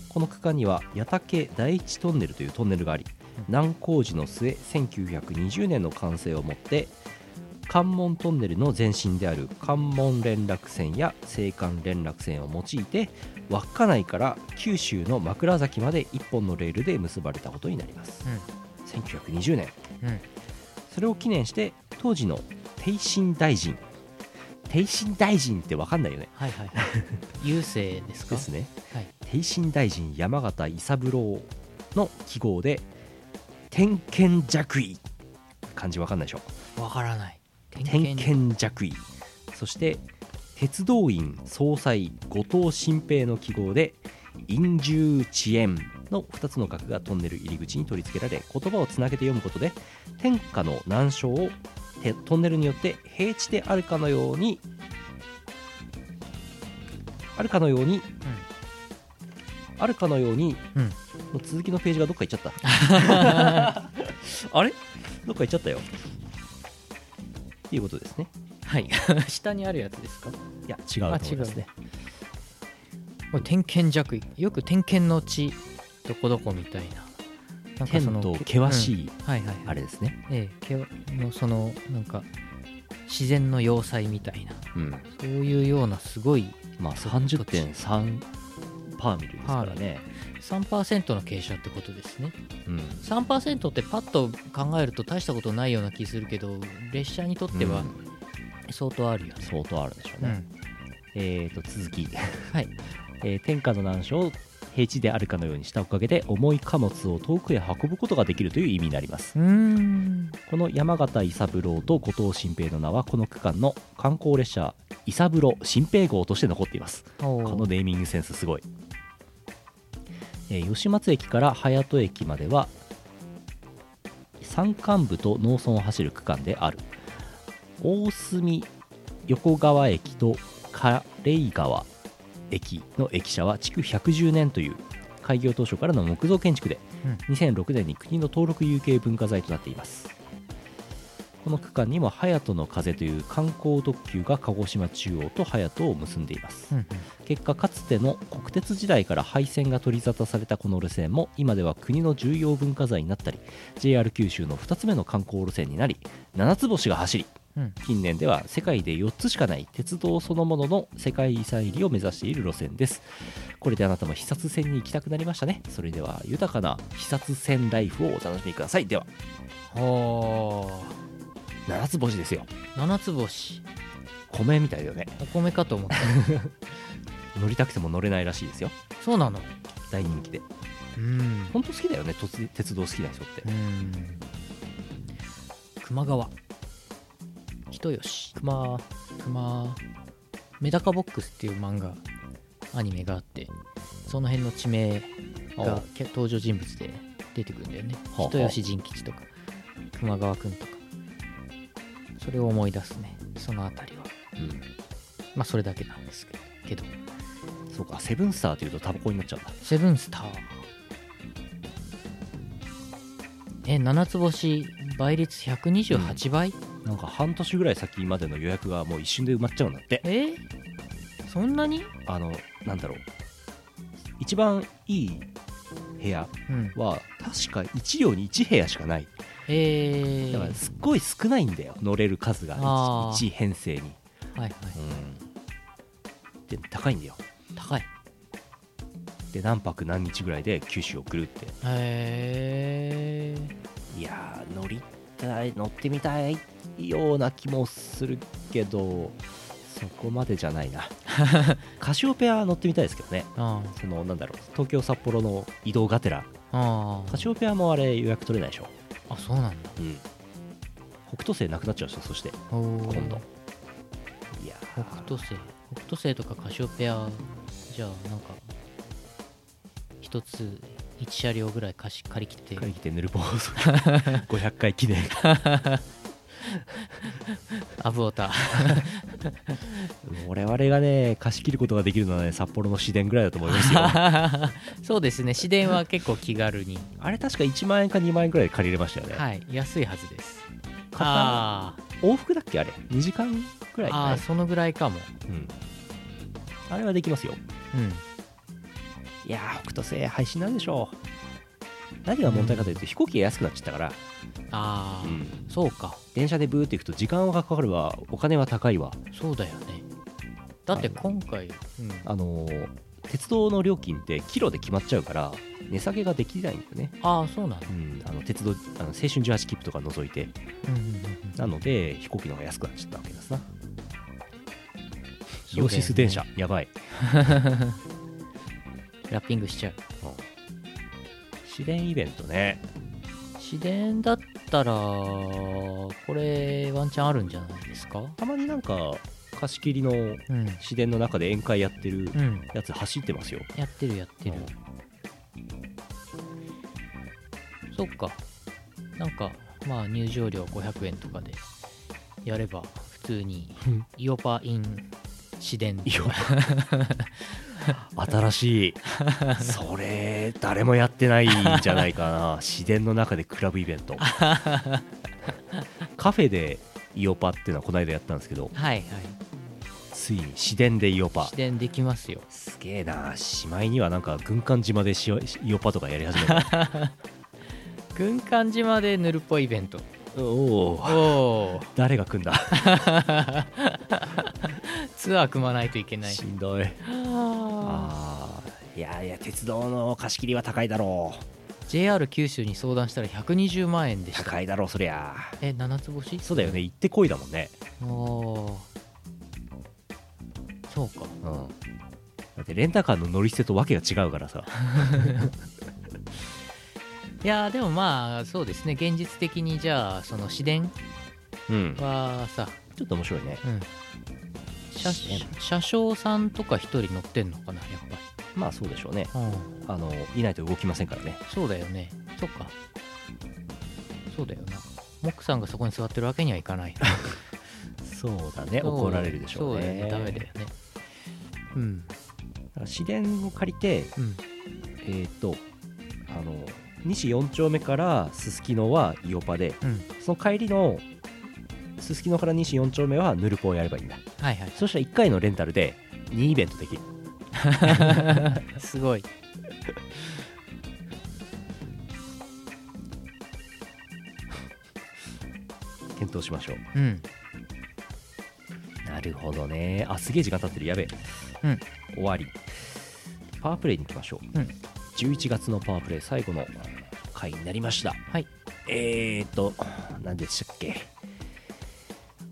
この区間には矢竹第一トンネルというトンネルがあり難工事の末1920年の完成をもって関門トンネルの前身である関門連絡線や青函連絡線を用いて稚内から九州の枕崎まで1本のレールで結ばれたことになります1920年。うん。それを記念して当時の帝神大臣。帝神大臣って分かんないよね。はいはいはい。郵政ですか？ですね。はい。帝神大臣山形伊三郎の記号で天剣弱位。漢字わかんないでしょ？わからない天剣弱位そして鉄道員総裁後藤新平の記号で陰重遅延の2つの角がトンネル入り口に取り付けられ言葉をつなげて読むことで天下の難所をてトンネルによって平地であるかのようにあるかのように、あるかのように、うん。続きのページがどっか行っちゃった。あれ？どっか行っちゃったよっていうことですね。はい。下にあるやつですか？いや違うと思いますね。これ天剣弱位。よく天剣の地どこどこみたいな。なんかその天と険しい、うん。はいはいはい。あれですね。ええけのそのなんか自然の要塞みたいな。うん。そういうようなすごいまあ30.3パーミルですからね、3%の傾斜ってことですね。うん。3%ってパッと考えると大したことないような気するけど列車にとってはうん。相当あるよね、相当あるでしょうね、うん。えーと続き、はい。えー天下の難所を平地であるかのようにしたおかげで重い貨物を遠くへ運ぶことができるという意味になります。この山形伊三郎と後藤新平の名はこの区間の観光列車伊三郎新平号として残っています。ここのネーミングセンスすごい、えー吉松駅から隼人駅までは山間部と農村を走る区間である。大隅横川駅と枯井川駅の駅舎は築110年という開業当初からの木造建築で、2006年に国の登録有形文化財となっていますこの区間にも隼人の風という観光特急が鹿児島中央と隼人を結んでいます。うんうん。結果かつての国鉄時代から廃線が取り沙汰されたこの路線も今では国の重要文化財になったり JR 九州の2つ目の観光路線になり7つ星が走りうん。近年では世界で4つしかない鉄道そのものの世界遺産入りを目指している路線です。これであなたも視察線に行きたくなりましたね。それでは豊かな視察線ライフをお楽しみください。では。は7つ星ですよ。あ七つ星。米みたいだよね。お米かと思った。乗りたくても乗れないらしいですよ。そうなの？大人気で。うん。本当好きだよね突鉄道好きな人って。うん。熊川。人吉。熊。熊。メダカボックスっていう漫画アニメがあってその辺の地名が。け登場人物で出てくるんだよね。人吉仁吉とか熊川くんとかそれを思い出すね。そのあたりは。うん。まあそれだけなんですけど。そうか。セブンスターというとタバコになっちゃうんだセブンスター。え七つ星倍率128倍、なんか半年ぐらい先までの予約がもう一瞬で埋まっちゃうんだって。え？そんなに？あのなんだろう。一番いい部屋うん。は確か1両に1部屋しかないえー、だからすっごい少ないんだよ乗れる数が。あー。1, 編成に。はいはい。うん。で高いんだよ。高い。で何泊何日ぐらいで九州を送るって。へえいやー乗りたい乗ってみたいような気もするけどそこまでじゃないな。カシオペア乗ってみたいですけどね。あそのなんだろう東京札幌の移動がてら。カシオペアもあれ予約取れないでしょそうなんだ。うん。北斗星なくなっちゃうでしょそして。今度。いや北斗星。北斗星とかカシオペアじゃあなんか一つ1車両ぐらい貸し借り切って。借り切ってヌルポ放送500回記念。アブオタ 我々がね貸し切ることができるのはね札幌の市電ぐらいだと思いますよ。あ そうですね。市電は結構気軽に。れ確か1万円か2万円ぐらいで借りれましたよね、はい。安いはずです。片あ往復だっけあれ？2時間ぐらい、あーそのぐらいかも。うん、あれはできますよ。うん。いやー北斗星配信なんでしょう。何が問題かというと、飛行機が安くなっちゃったから、ああ、うん。そうか。電車でブーって行くと時間がかかるわ。お金は高いわ。そうだよね。だって今回、うん、あのー鉄道の料金ってキロで決まっちゃうから値下げができないんだよね、ああそうなんだ、うん、あの鉄道あの青春18切符とか除いて。うんうんうんうん。なので飛行機の方が安くなっちゃったわけですな、イオシス電車。やばい。ラッピングしちゃう。市電イベントね市電だったらこれワンチャンあるんじゃないですか？たまになんか貸し切りのうん。市電の中で宴会やってるうん。やつ走ってますよ、やってるやってる。そっか。なんかまあ入場料500円とかでやれば普通にイオパイン市電いや。新しい。それ誰もやってないんじゃないかな。市電の中でクラブイベント。カフェでイオパっていうのはこの間やったんですけど。はいはい。ついに市電でイオパ。市電できますよ。すげえな。しまいにはなんか軍艦島でしイオパとかやり始めた。軍艦島でヌルポイベント。おおおお誰が組んだ？ツアー組まないといけない。しんどい。ああ。ーいやいや鉄道の貸し切りは高いだろう。JR 九州に相談したら120万円でした。高いだろうそりゃ。え七つ星？そうだよね。行ってこいだもんね。おー。そうか。うん。だってレンタカーの乗り捨てとわけが違うからさ。いやーでもまあそうですね。現実的にじゃあその市電うん。はさ、ちょっと面白いね。うん、車車掌さんとか一人乗ってんのかなやっぱまあそうでしょうね。り、うん、あのいないと動きませんからね。そうだよね。そっか。そうだよな。モックさんがそこに座ってるわけにはいかない。そうだね。怒られるでしょうね。そうだよね。ダメだよね。うん。だから市電を借りてうん。えっ、とあの西4丁目からすすきのはイオパでうん。その帰りのすすきのから西4丁目はヌルポをやればいいんだ。はいはい。そしたら1回のレンタルで2イベントできる。すごい。検討しましょう。うん。なるほどね。あすげえ時間経ってる。やべえ、うん。終わり。パワープレイに行きましょう、うん。11月のパワープレイ最後の回になりました。はい。えーと何でしたっけ？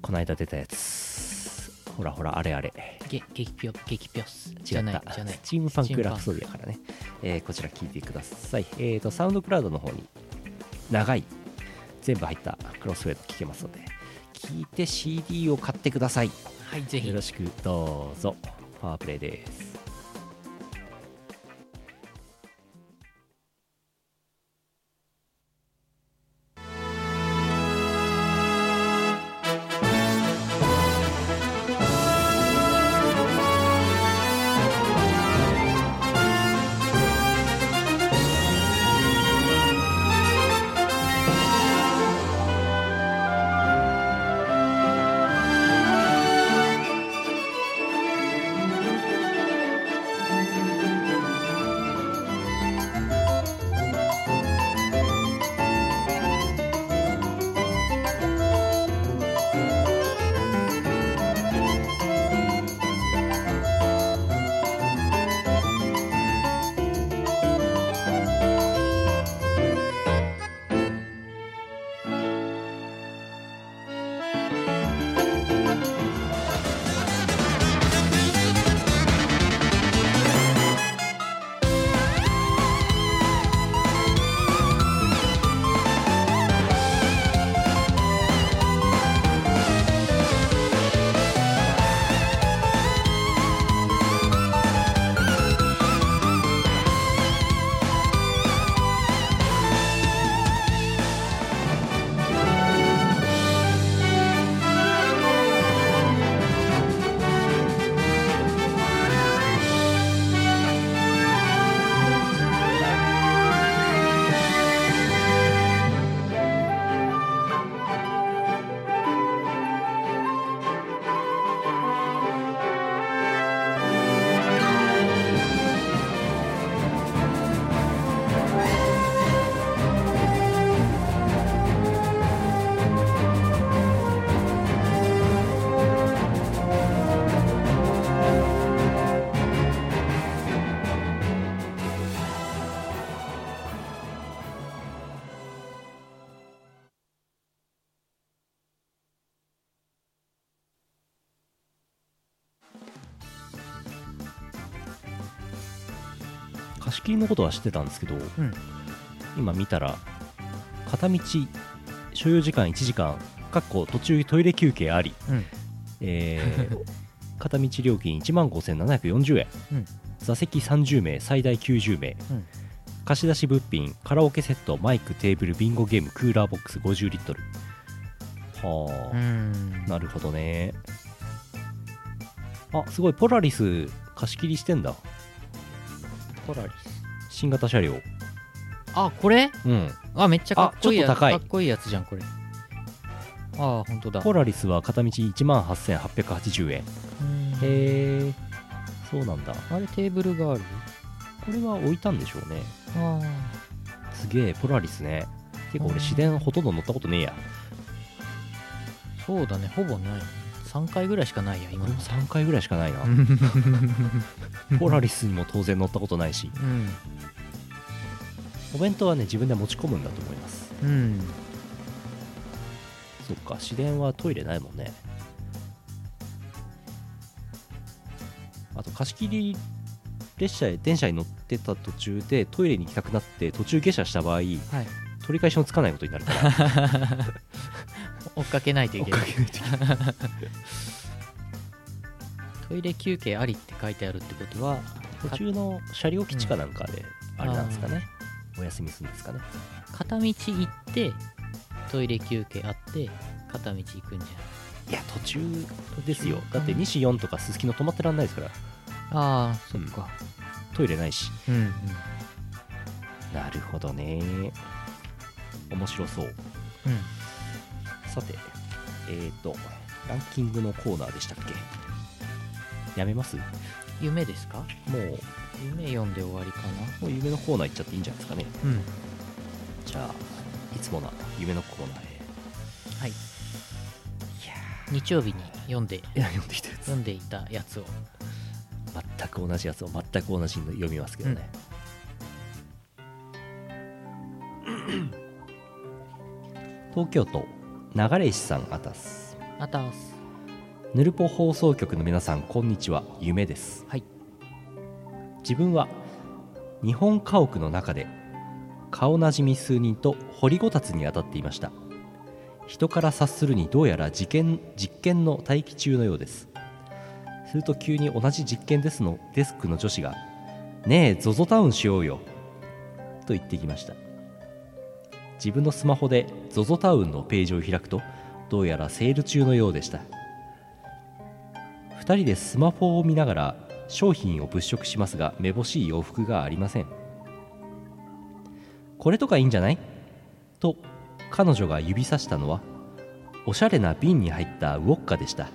この間出たやつ。ほらほらあれあれ。ゲ激ピョ激ピョス違った。じゃないじゃない。スチームパンクラプソディアからね、えーこちら聞いてください。えーとサウンドクラウドの方に長い全部入ったクロスフェード聞けますので聞いて CD を買ってください。はいぜひ。よろしくどうぞ。パワープレイです貸し切りのことは知ってたんですけど、ん。今見たら片道所要時間1時間かっこ途中トイレ休憩あり、うん。えー 片道料金1万5740円、うん。座席30名最大90名、うん。貸し出し物品カラオケセットマイクテーブルビンゴゲームクーラーボックス50リットル。はあ、うん。なるほどね。あすごいポラリス貸し切りしてんだポラリス新型車両。あこれ？うん。あめっちゃかっこいいやあちょっと高い。かっこいいやつじゃんこれ。ああ本当だ。ポラリスは片道1万8880円。へうん。えそうなんだ。あれテーブルがある？これは置いたんでしょうね。あすげえポラリスね。てか俺市電ほとんど乗ったことねえや。あそうだねほぼない3回ぐらいしかないや今俺も3回ぐらいしかないな。う んポラリスにも当然乗ったことないし。うん。お弁当はね自分で持ち込むんだと思います。うん。そっか市電はトイレないもんね。あと貸し切り列車へ電車に乗ってた途中でトイレに行きたくなって途中下車した場合はい。取り返しのつかないことになるから 追っかけないといけない。トイレ休憩ありって書いてあるってことは途中の車両基地かなんかであれなんですかね。お休みするんですかね。片道行ってトイレ休憩あって片道行くんじいや途中ですよ。だって西4とかすすきの止まってらんないですから。ゃんああそっか。トイレないし。うんうん。なるほどね。面白そう。うんさてえーとランキングのコーナーでしたっけ？やめます？も夢ですか？う。も夢読んで終わりかな？う夢のコーナー行っちゃっていいんじゃないですかね。うん。じゃあいつもの夢のコーナーへ。はい。日曜日に読んで。いや読んできたやつ。読んでいたやつを。全く同じやつを全く同じの読みますけどね、東京都流石さんあたすあたすヌルポ放送局の皆さんこんにちは。夢です。はい。自分は日本家屋の中で顔なじみ数人と掘りごたつに当たっていました。人から察するにどうやら実験実験の待機中のようです。すると急に同じ実験ですのデスクの女子が「ねえ ZOZO タウンしようよ」と言ってきました自分のスマホで ZOZO タウンのページを開くとどうやらセール中のようでした。2人でスマホを見ながら商品を物色しますがめぼしい洋服がありません。これとかいいんじゃない？と彼女が指さしたのはおしゃれな瓶に入ったウォッカでした。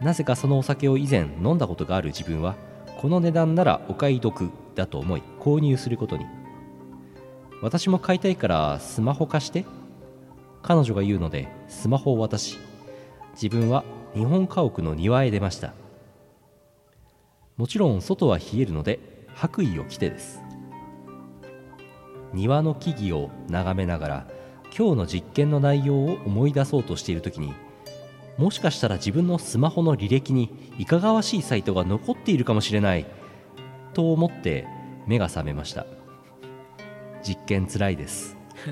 なぜかそのお酒を以前飲んだことがある自分はこの値段ならお買い得だと思い購入することに。私も買いたいからスマホ貸して。彼女が言うのでスマホを渡し自分は日本家屋の庭へ出ました。もちろん外は冷えるので白衣を着てです。庭の木々を眺めながら今日の実験の内容を思い出そうとしている時にもしかしたら自分のスマホの履歴にいかがわしいサイトが残っているかもしれないと思って目が覚めました。実験つらいです。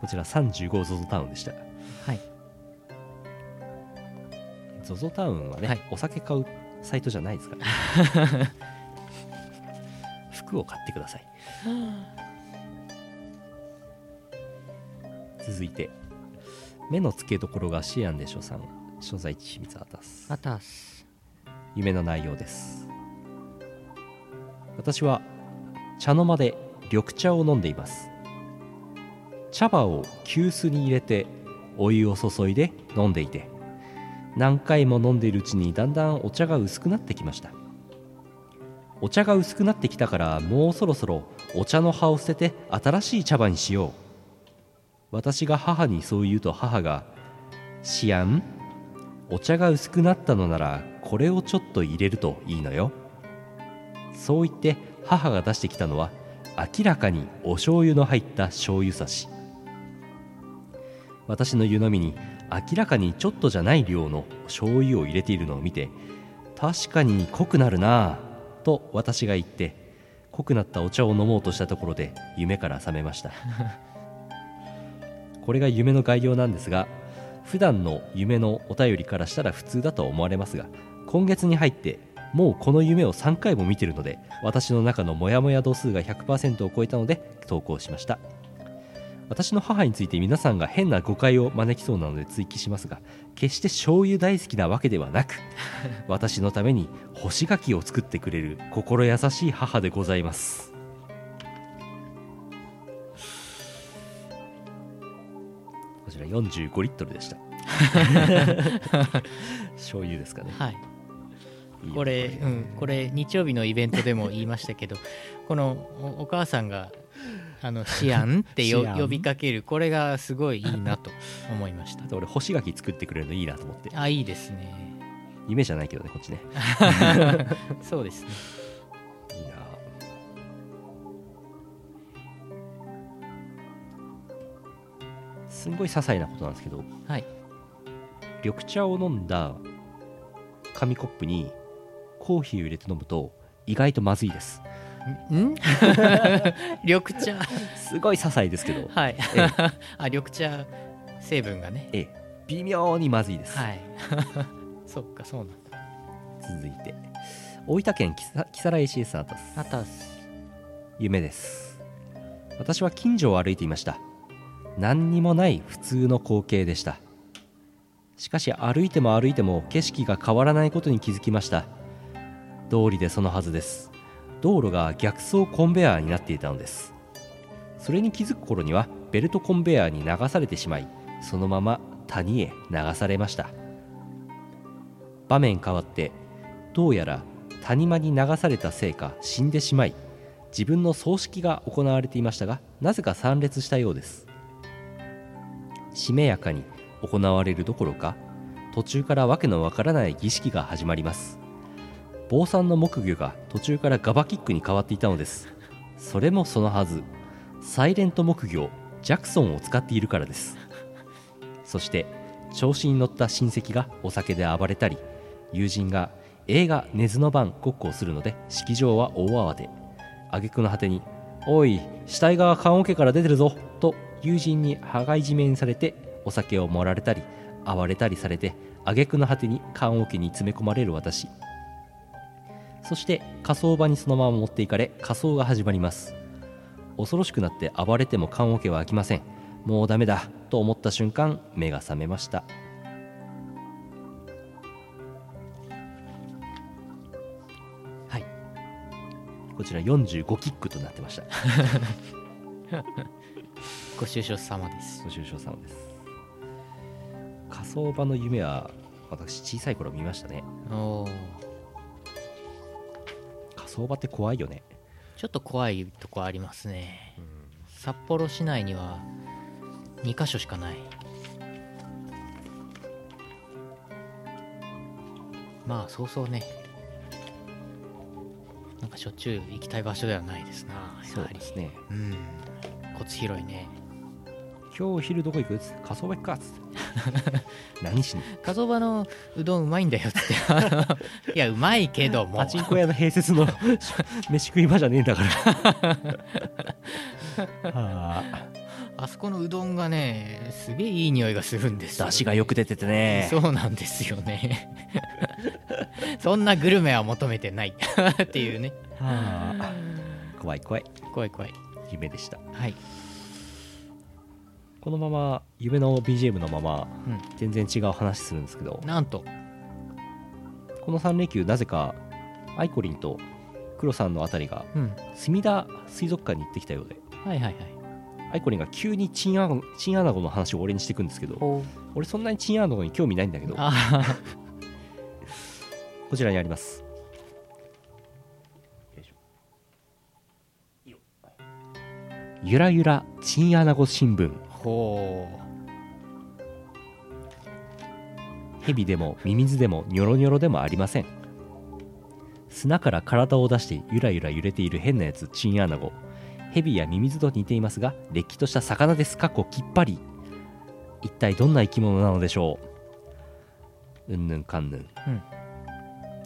こちら 35ZOZO タウンでした。はい。ZOZO タウンはね、はい。お酒買うサイトじゃないですから。服を買ってください。続いて目の付けどころがシアンでしょさん。所在地秘密あたすあたす夢の内容です。私は茶の間で緑茶を飲んでいます。茶葉を急須に入れてお湯を注いで飲んでいて何回も飲んでいるうちにだんだんお茶が薄くなってきました。お茶が薄くなってきたからもうそろそろお茶の葉を捨てて新しい茶葉にしよう。私が母にそう言うと母が「シアン？お茶が薄くなったのならこれをちょっと入れるといいのよ。そう言って母が出してきたのは明らかにお醤油の入った醤油差し。私の湯飲みに明らかにちょっとじゃない量の醤油を入れているのを見て確かに濃くなるなぁと私が言って濃くなったお茶を飲もうとしたところで夢から覚めました。これが夢の概要なんですが普段の夢のお便りからしたら普通だと思われますが今月に入ってもうこの夢を3回も見てるので私の中のモヤモヤ度数が100%を超えたので投稿しました。私の母について皆さんが変な誤解を招きそうなので追記しますが決して醤油大好きなわけではなく 私のために干し柿を作ってくれる心優しい母でございますこちら45リットルでした。醤油ですかね。はい。これ、うん、これ日曜日のイベントでも言いましたけど このおお母さんがあの シアンって呼びかけるこれがすごいいいなと思いました。俺干し柿作ってくれるのいいなと思って。あいいですね。夢じゃないけどねこっちね。そうですねすんごい些細なことなんですけどはい。緑茶を飲んだ紙コップにコーヒーを入れて飲むと意外とまずいです。ん？緑茶。すごい些細ですけど、はい。ええ。あ緑茶成分がね。ええ。微妙にまずいです、はい。そっかそうなんだ。続いて。大分県木更津市です。あたす。あたす。夢です。私は近所を歩いていました何にもない普通の光景でした。しかし歩いても歩いても景色が変わらないことに気づきました。道理でそのはずです。道路が逆走コンベヤーになっていたのです。それに気づく頃にはベルトコンベヤーに流されてしまいそのまま谷へ流されました。場面変わってどうやら谷間に流されたせいか死んでしまい自分の葬式が行われていましたがなぜか参列したようです。しめやかに行われるどころか途中からわけのわからない儀式が始まります。坊さんの木魚が途中からガバキックに変わっていたのです。それもそのはず。サイレント木魚ジャクソンを使っているからです。そして調子に乗った親戚がお酒で暴れたり友人が映画「寝ずの番」ごっこをするので式場は大慌て。挙句の果てに「おい死体が棺桶から出てるぞ」友人に羽交い締めにされてお酒を盛られたり暴れたりされて挙句の果てに棺桶に詰め込まれる私。そして火葬場にそのまま持っていかれ火葬が始まります。恐ろしくなって暴れても棺桶は開きません。もうダメだと思った瞬間目が覚めました。はい。こちら45キックとなってました。ご愁傷様です。ご愁傷様です。火葬場の夢は私小さい頃見ましたね。おー。火葬場って怖いよね。ちょっと怖いとこありますね、札幌市内には2カ所しかない。まあそうそうね。なんかしょっちゅう行きたい場所ではないですな。やはり。すね。うん。骨広いね今日お昼どこ行く？っつ火葬場行くかっつって。何しに？火葬場のうどんうまいんだよっつって。いやうまいけども。パチンコ屋の併設の 飯食い場じゃねえんだから。はああそこのうどんがねすげえいい匂いがするんですよ出汁がよく出ててね。そうなんですよね。そんなグルメは求めてない。っていうね。はあ。怖い怖い。怖い怖い。夢でした。はいこのまま夢の BGM のままうん全然違う話するんですけどなんと。この3連休なぜかアイコリンと黒さんのあたりがうん。墨田水族館に行ってきたようではいはいはい。アイコリンが急にチンアナゴチンアナゴの話を俺にしていくんですけどほ俺そんなにチンアナゴに興味ないんだけどあ こちらにあります。ゆらゆらチンアナゴ新聞ほヘビでもミミズでもニョロニョロでもありません。砂から体を出してゆらゆら揺れている変なやつチンアナゴ。ヘビやミミズと似ていますがれっきとした魚ですか？っこきっぱり。一体どんな生き物なのでしょう？うんぬんかんぬん、うん。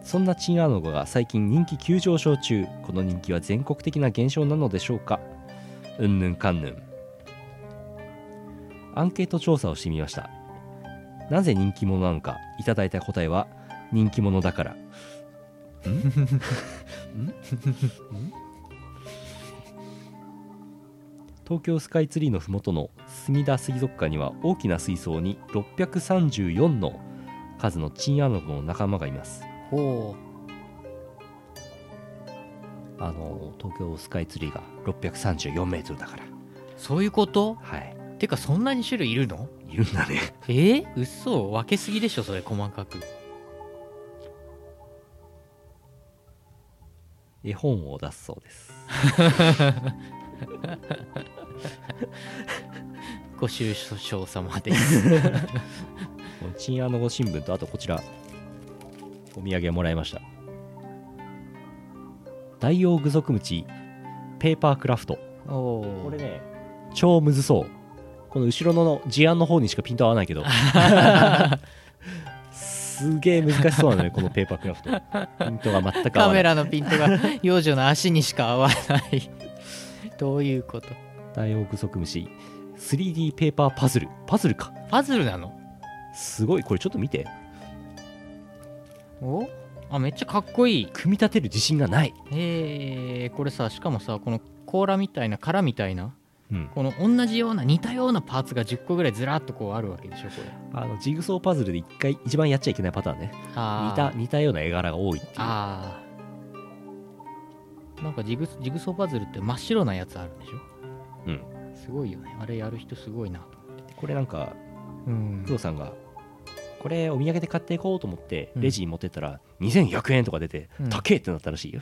そんなチンアナゴが最近人気急上昇中。この人気は全国的な現象なのでしょうか？うんぬんかんぬんアンケート調査をしてみました。なぜ人気者なのかいただいた答えは人気者だから。東京スカイツリーのふもとの墨田水族館には大きな水槽に634の数のチンアナゴの仲間がいます。う。ほあの東京スカイツリーが634メートルだから。うそういうこと？はいてかそんなに種類いるの？いるんだね。え？ー、嘘。分けすぎでしょそれ細かく。絵本を出すそうです。ご愁傷様です。このチンアナゴ新聞とあとこちら。お土産もらいました。大王具足ムチペーパークラフト。おおこれね超むずそうこの後ろの事案の方にしかピント合わないけど。すげえ難しそうなのねこのペーパークラフト。ピントが全く合カわない。メラのピントが幼女の足にしか合わない。どういうこと？ダイオウグソクムシ 3D ペーパーパズル。パズルか。パズルなの？すごいこれちょっと見て。お？あめっちゃかっこいい。組み立てる自信がない。えー、これさしかもさこの甲羅みたいな殻みたいなうん。この同じような似たようなパーツが10個ぐらいずらっとこうあるわけでしょこれ。あのジグソーパズルで一回一番やっちゃいけないパターンね。似た似たような絵柄が多いっていう。あー。なんかジグジグソーパズルって真っ白なやつあるんでしょ？うん。すごいよね。あれやる人すごいなとこれなんか藤さんがこれお土産で買っていこうと思ってうん。レジに持ってったら2100円とか出てうん。高えってなったらしいよ、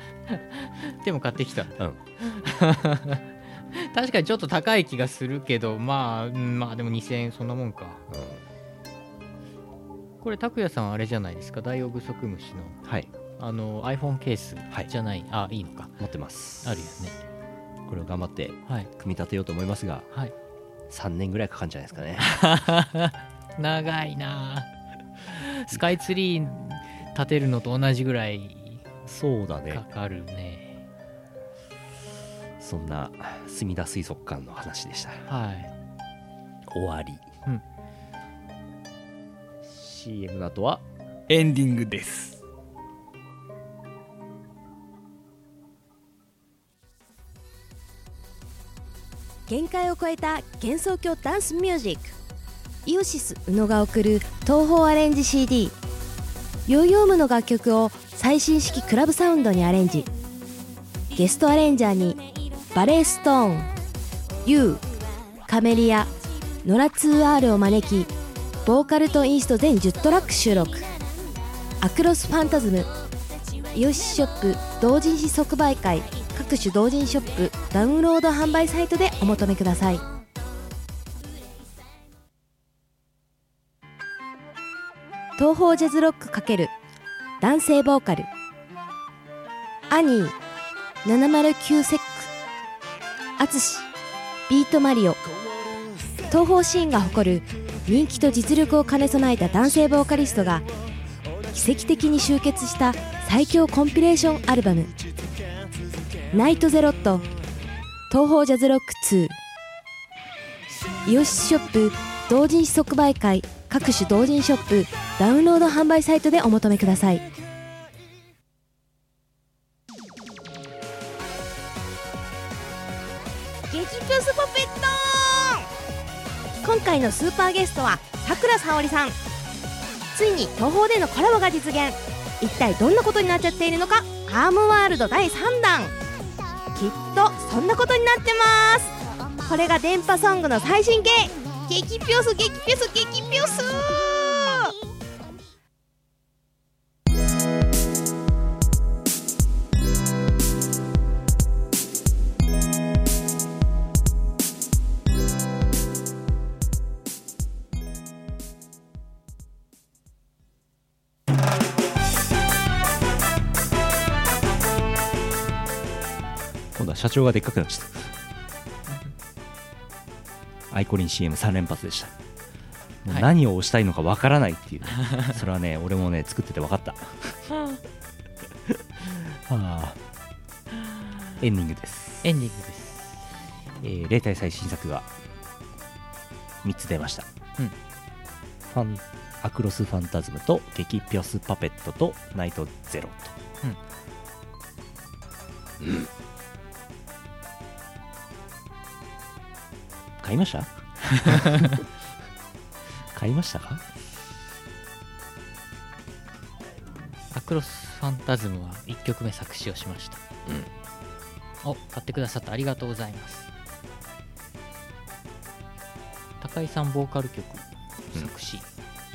でも買ってきたうん、確かにちょっと高い気がするけどまあうんまあでも2000円そんなもんか。これ拓也さんあれじゃないですか？ダイオウグソクムシのはい。あの iPhone ケースはい。じゃない、あいいのか。持ってます。あるよね。これを頑張ってはい。組み立てようと思いますがはい。3年ぐらいかかるんじゃないですかね。長いなあスカイツリー建てるのと同じぐらいそうだかねかるねそんな墨田水族館の話でした。はい。終わり、うん。CM の後は？エンディングです。限界を超えた幻想郷ダンスミュージック。イオシス宇野が送る東宝アレンジ CD ヨーヨームの楽曲を最新式クラブサウンドにアレンジ。ゲストアレンジャーにバレーストーン。YOU カメリアノラ 2R を招きボーカルとインスト全10トラック収録。アクロスファンタズム。イオシショップ同人誌即売会。各種同人ショップダウンロード販売サイトでお求めください。東方ジャズロック×男性ボーカル。アニー709セックアツシビートマリオ。東方シーンが誇る人気と実力を兼ね備えた男性ボーカリストが奇跡的に集結した最強コンピレーションアルバム「ナイトゼロット東方ジャズロック2」イオシスショップ同人誌即売会各種同人ショップダウンロード販売サイトでお求めください。プスポペット今回のスーパーゲストはさくらさおりさん。ついに東宝でのコラボが実現。一体どんなことになっちゃっているのか。アームワールド第3弾。きっとそんなことになってます。これが電波ソングの最新形。激ピョス激ピョス激ピョス。社長がでっかくなっちゃった。アイコリン CM3 連発でした。もうはい。何を押したいのかわからないっていうね、それはね俺もね作ってて分かった。はあ。エンディングです、エンディングです。えー例大祭新作が3つ出ました、うん。ファンアクロスファンタズムと激ピョスパペットとナイトゼロと、うん買いました？買いましたか？アクロスファンタズムは1曲目作詞をしました。お買ってくださってありがとうございます。高井さんボーカル曲うん。作詞、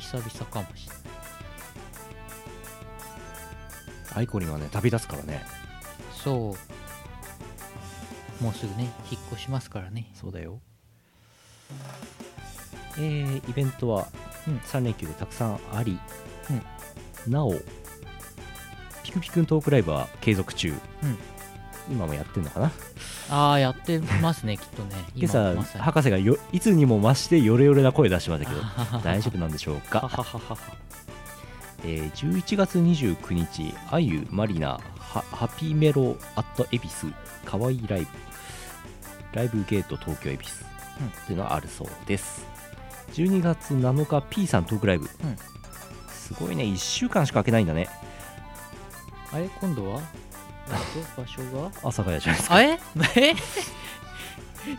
久々かもしれない。アイコリンはね旅立つからね。そう。もうすぐね引っ越しますからね。そうだよえー、イベントはうん。3連休でたくさんあり、なおピクピクントークライブは継続中、うん。今もやってんのかな？ああやってますねきっとね。今朝博士がよいつにも増してヨレヨレな声出しましたけど大丈夫なんでしょうはか、えー11月29日あゆマリナハハピーメロアット恵比寿かわいいライブライブゲート東京恵比寿。うんっていうのがあるそうです。12月7日 P さんトークライブ、うん。すごいね。1週間しか空けないんだね。あれ？今度は？えっと場所が？阿佐ヶ谷じゃないですか。あええ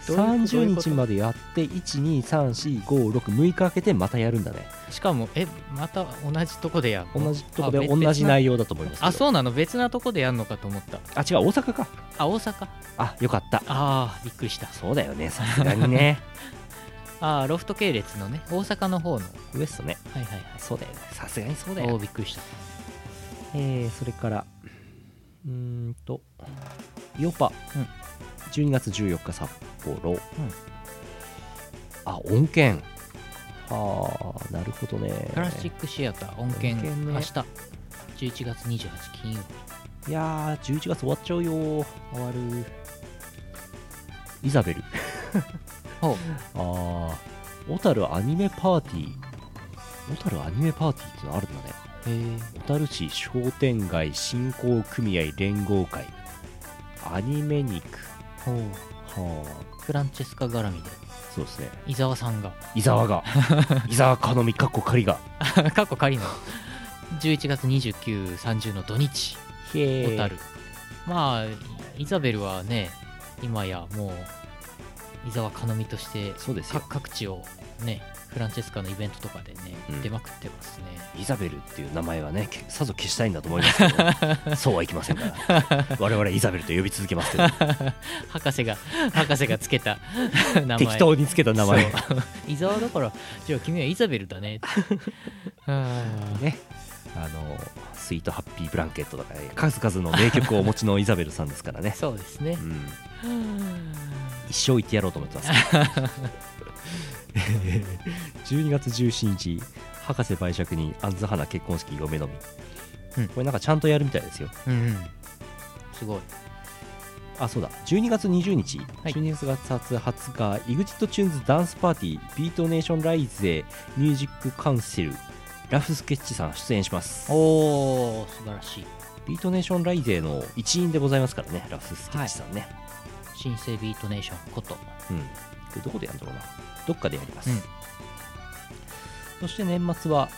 30日までやって1234566日空けてまたやるんだね。しかもえまた同じとこでやるの？同じとこで同じ内容だと思います。あそうなの？別なとこでやるのかと思った。あ違う大阪か。あ大阪。あよかった。ああびっくりした。そうだよねさすがにね。ああロフト系列のね大阪の方の。ウエストね。はいはいはい。そうだよね。さすがにそうだおよ。おびっくりした。えー、それからうーんとヨパ、うん。12月14日札幌、あ音源はあなるほどね。プラスチックシアター音源音源ね。明日。11月28金曜日。いやー11月終わっちゃうよ。終わる。イザベル。ほう。ああ小樽アニメパーティー。小樽アニメパーティーってのあるんだね。小樽市商店街振興組合連合会。アニメ肉。ほう。はフランチェスカ絡みで。あそうですね。伊沢さんが。伊沢が。伊沢かのみかっこ仮が。過去仮の。11月2930の土日。へ小樽。まあイザベルはね今やもう伊沢かのみとしてそうです各地をねフランチェスカのイベントとかでね、うん。出まくってますね。イザベルっていう名前はねけさぞ消したいんだと思いますけど そうはいきませんから。我々イザベルと呼び続けますけど。博士が博士がつけた 名前。適当につけた名前そう。伊沢だからじゃあ君はイザベルだねあね。あのスイートハッピーブランケットとか、ね、数々の名曲をお持ちのイザベルさんですからね。ー、そうですね。うん、一生言ってやろうと思ってます12月17日博士拝借にアンズハナ結婚式嫁のみ、うん。これなんかちゃんとやるみたいですよ。うんうん。すごい。あそうだ。12月20日、はい。12月20日 EXIT チューンズダンスパーティービートネーションライゼミュージックカウンセルラフスケッチさん出演します。おお素晴らしい。ビートネーションライゼの一員でございますからねラフスケッチさんね、新生ビートネーションこと。うん。これどこでやるんだろうなどっかでやります、うん。そして年末は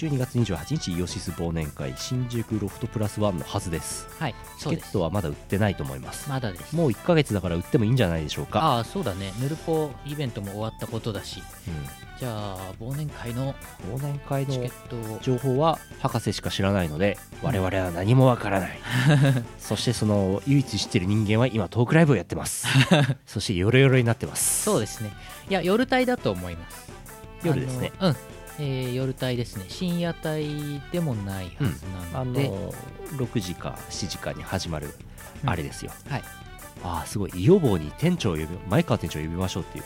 12月28日イオシス忘年会新宿ロフトプラスワンのはずです。はいチケットはまだ売ってないと思います。まだです。もう1ヶ月だから売ってもいいんじゃないでしょうか、ああそうだね。ヌルポイベントも終わったことだし。うじゃあ忘年会のん、忘年会のチケットを。情報は博士しか知らないので我々は何もわからない。そしてその唯一知ってる人間は今トークライブをやってます。そしてヨレヨレになってます。そうですね。いや夜帯だと思います。夜ですね。うん、えー夜帯ですね。深夜帯でもないはずなあので、の6時か7時かに始まるうん。あれですよ、はい。ああすごい。伊予坊に店長を呼び前川店長を呼びましょうっていう。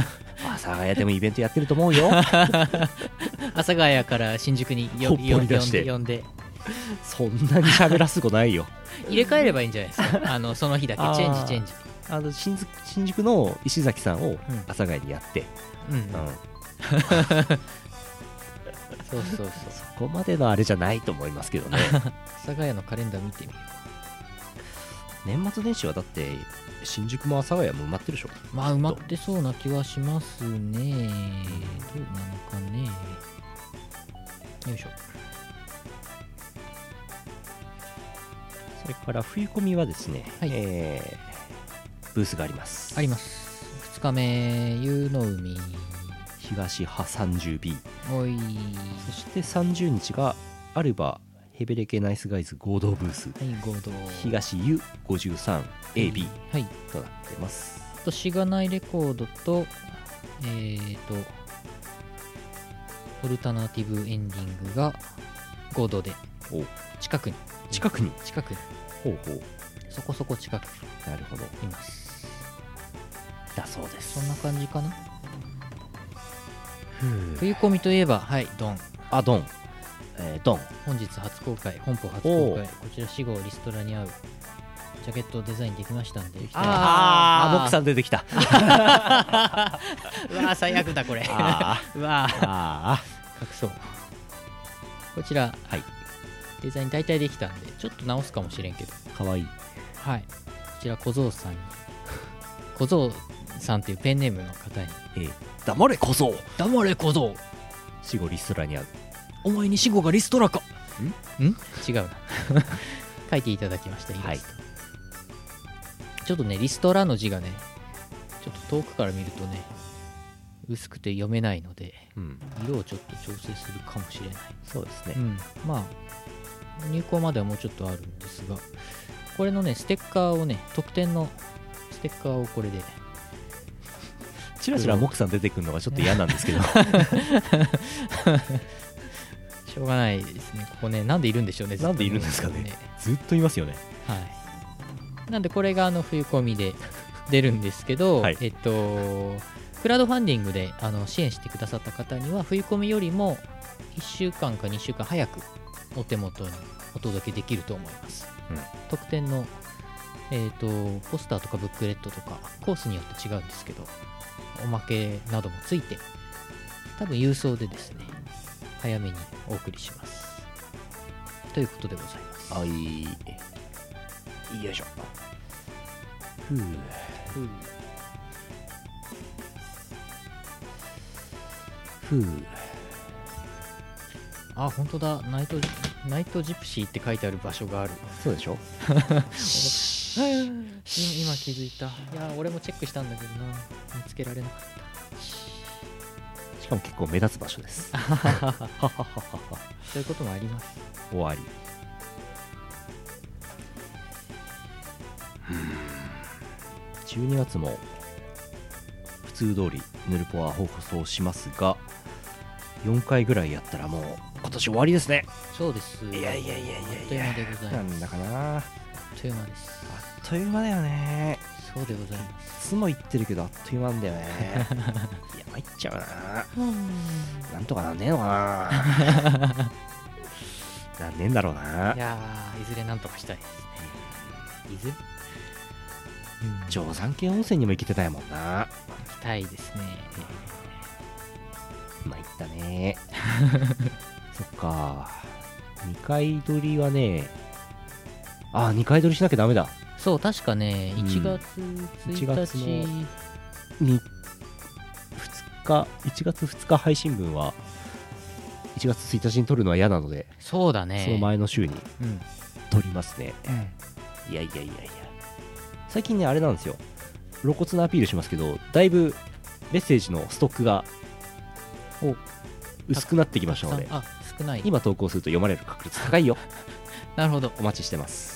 阿佐ヶ谷でもイベントやってると思うよ。阿佐ヶ谷から新宿によほっぽり出して。呼んで。呼んでそんなに喋らすことないよ。入れ替えればいいんじゃないですか。あのその日だけ。チェンジチェンジ。あの新宿新宿の石崎さんをん。阿佐ヶ谷にやって、うん、うん。うんそうそうそう。そこまでのあれじゃないと思いますけどね。阿 佐ヶ谷のカレンダー見てみよ年末年始はだって新宿も阿佐ヶ谷も埋まってるでしょ。うまあ埋まってそうな気はしますね。どうなのかね。よいしょ。それから冬込みはですね、はい。えーブースがあります。あります。2日目湯の海東派 30B おい。そして30日がアルバヘベレケナイスガイズ合同ブース。はい合同。東 U53AB はい。となってます。あとしがないレコードとえーとオルタナティブエンディングが合同で。お。近くに。近くに？近くに。ほうほう。そこそこ近くなるほど。にいます。だそうです。そんな感じかな？冬コミといえばはいドン。あドン。えードン。本日初公開本邦初公開。こちら死後リストラに合うジャケットデザインできましたんであー。あーモックさんん出てきた。うわー最悪だこれ。あ うわー。あ隠そう。こちら、はい。デザイン大体できたんでちょっと直すかもしれんけど。かわいい。はい。こちら小僧さんに小僧さんっていうペンネームの方にええ黙れ小僧「黙れ小僧。死後リストラに会う。お前に死後がリストラか。ん？ん？違うな。書いていただきましたイラスト、ちょっとねリストラの字がねちょっと遠くから見るとね薄くて読めないのでうん。色をちょっと調整するかもしれない。そうですね。うん、まあ入稿まではもうちょっとあるんですがこれのねステッカーをね特典のステッカーをこれでチラチラモックさん出てくるのがちょっと嫌なんですけど。しょうがないですね。ここねなんでいるんでしょうねずっと。なんでいるんですかね。ずっといますよね。はい。なんでこれがあの冬込みで出るんですけど、はい。えっとクラウドファンディングであの支援してくださった方には冬込みよりも1週間か2週間早くお手元にお届けできると思います、うん。特典の、えっとポスターとかブックレットとかコースによって違うんですけどおまけなどもついて多分郵送でですね早めにお送りします。ということでございます。はい。よいしょ。ふう。ふう。あ本当だ。ナイトナイトジプシーって書いてある場所がある。そうでしょ？今今気づいた。いや俺もチェックしたんだけどな。見つけられなかっしかも結構目立つ場所です。た そういうこともあります。終わり。12月も普通通りヌルポは放送しますが4回ぐらいやったらもう今年終わりですね。そうです。いやいやいやいやいや。あっという間でございます。なんだかな。あっあっという間です。という間だよね。そうでございまいつも言ってるけどあっという間なんだよね。いや参っちゃうな。すなんとかなんねえのかな。なんねえんだろうな。いやーいずれなんとかしたいですね。いず？れうん。定山渓温泉にも行けてないもんな。行きたいですね。参ったね。そっか。2回撮りはねあ2回撮りしなきゃダメだ。そう確かねうん。1月1月の1日に2日1月2日配信分は1月1日に撮るのは嫌なので、そうだね。その前の週にうん。撮りますね。いやいやいやいや。最近ねあれなんですよ。露骨なアピールしますけどだいぶメッセージのストックがお。薄くなってきましたのであ少ない。今投稿すると読まれる確率高いよ。なるほど。お待ちしてます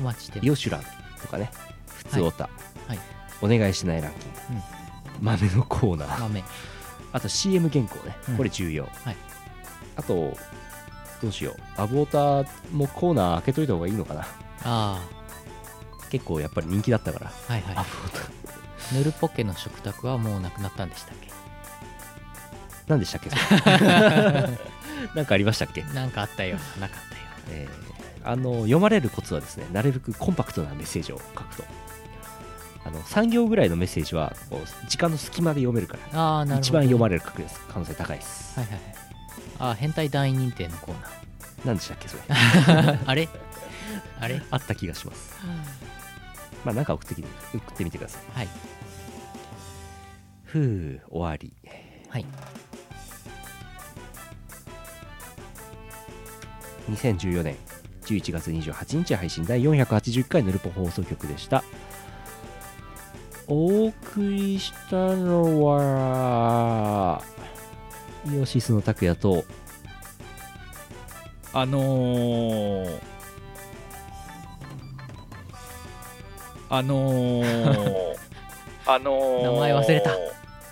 お待ちしてます。ヨシュランとかね普通オタ、はい。お願いしないランキング、豆のコーナー。豆。あと CM 原稿ね、うん。これ重要、はい。あとどうしよう。アブオタもコーナー開けといた方がいいのかな。あ結構やっぱり人気だったから。あはいはい。アブオタ。ヌルポケの食卓はもうなくなったんでしたっけ？何でしたっけ？なんかありましたっけ、なんかあったよなかったよえーあの読まれるコツはですねなるべくコンパクトなメッセージを書くと。あの3行ぐらいのメッセージはこう時間の隙間で読めるからああなるほど。一番読まれれる確率可能性高いです、はいはいはい。あー変態団員認定のコーナ何でしたっけそれ？ー あれ？あれ？あった気がします。まあなんか送ってきて送ってみてください。はい。ふう終わり。はい。2014年11月28日配信第481回ヌルポ放送局でした。お送りしたのはイオシスの拓也とあのー、あのー、あのー、名前忘れた。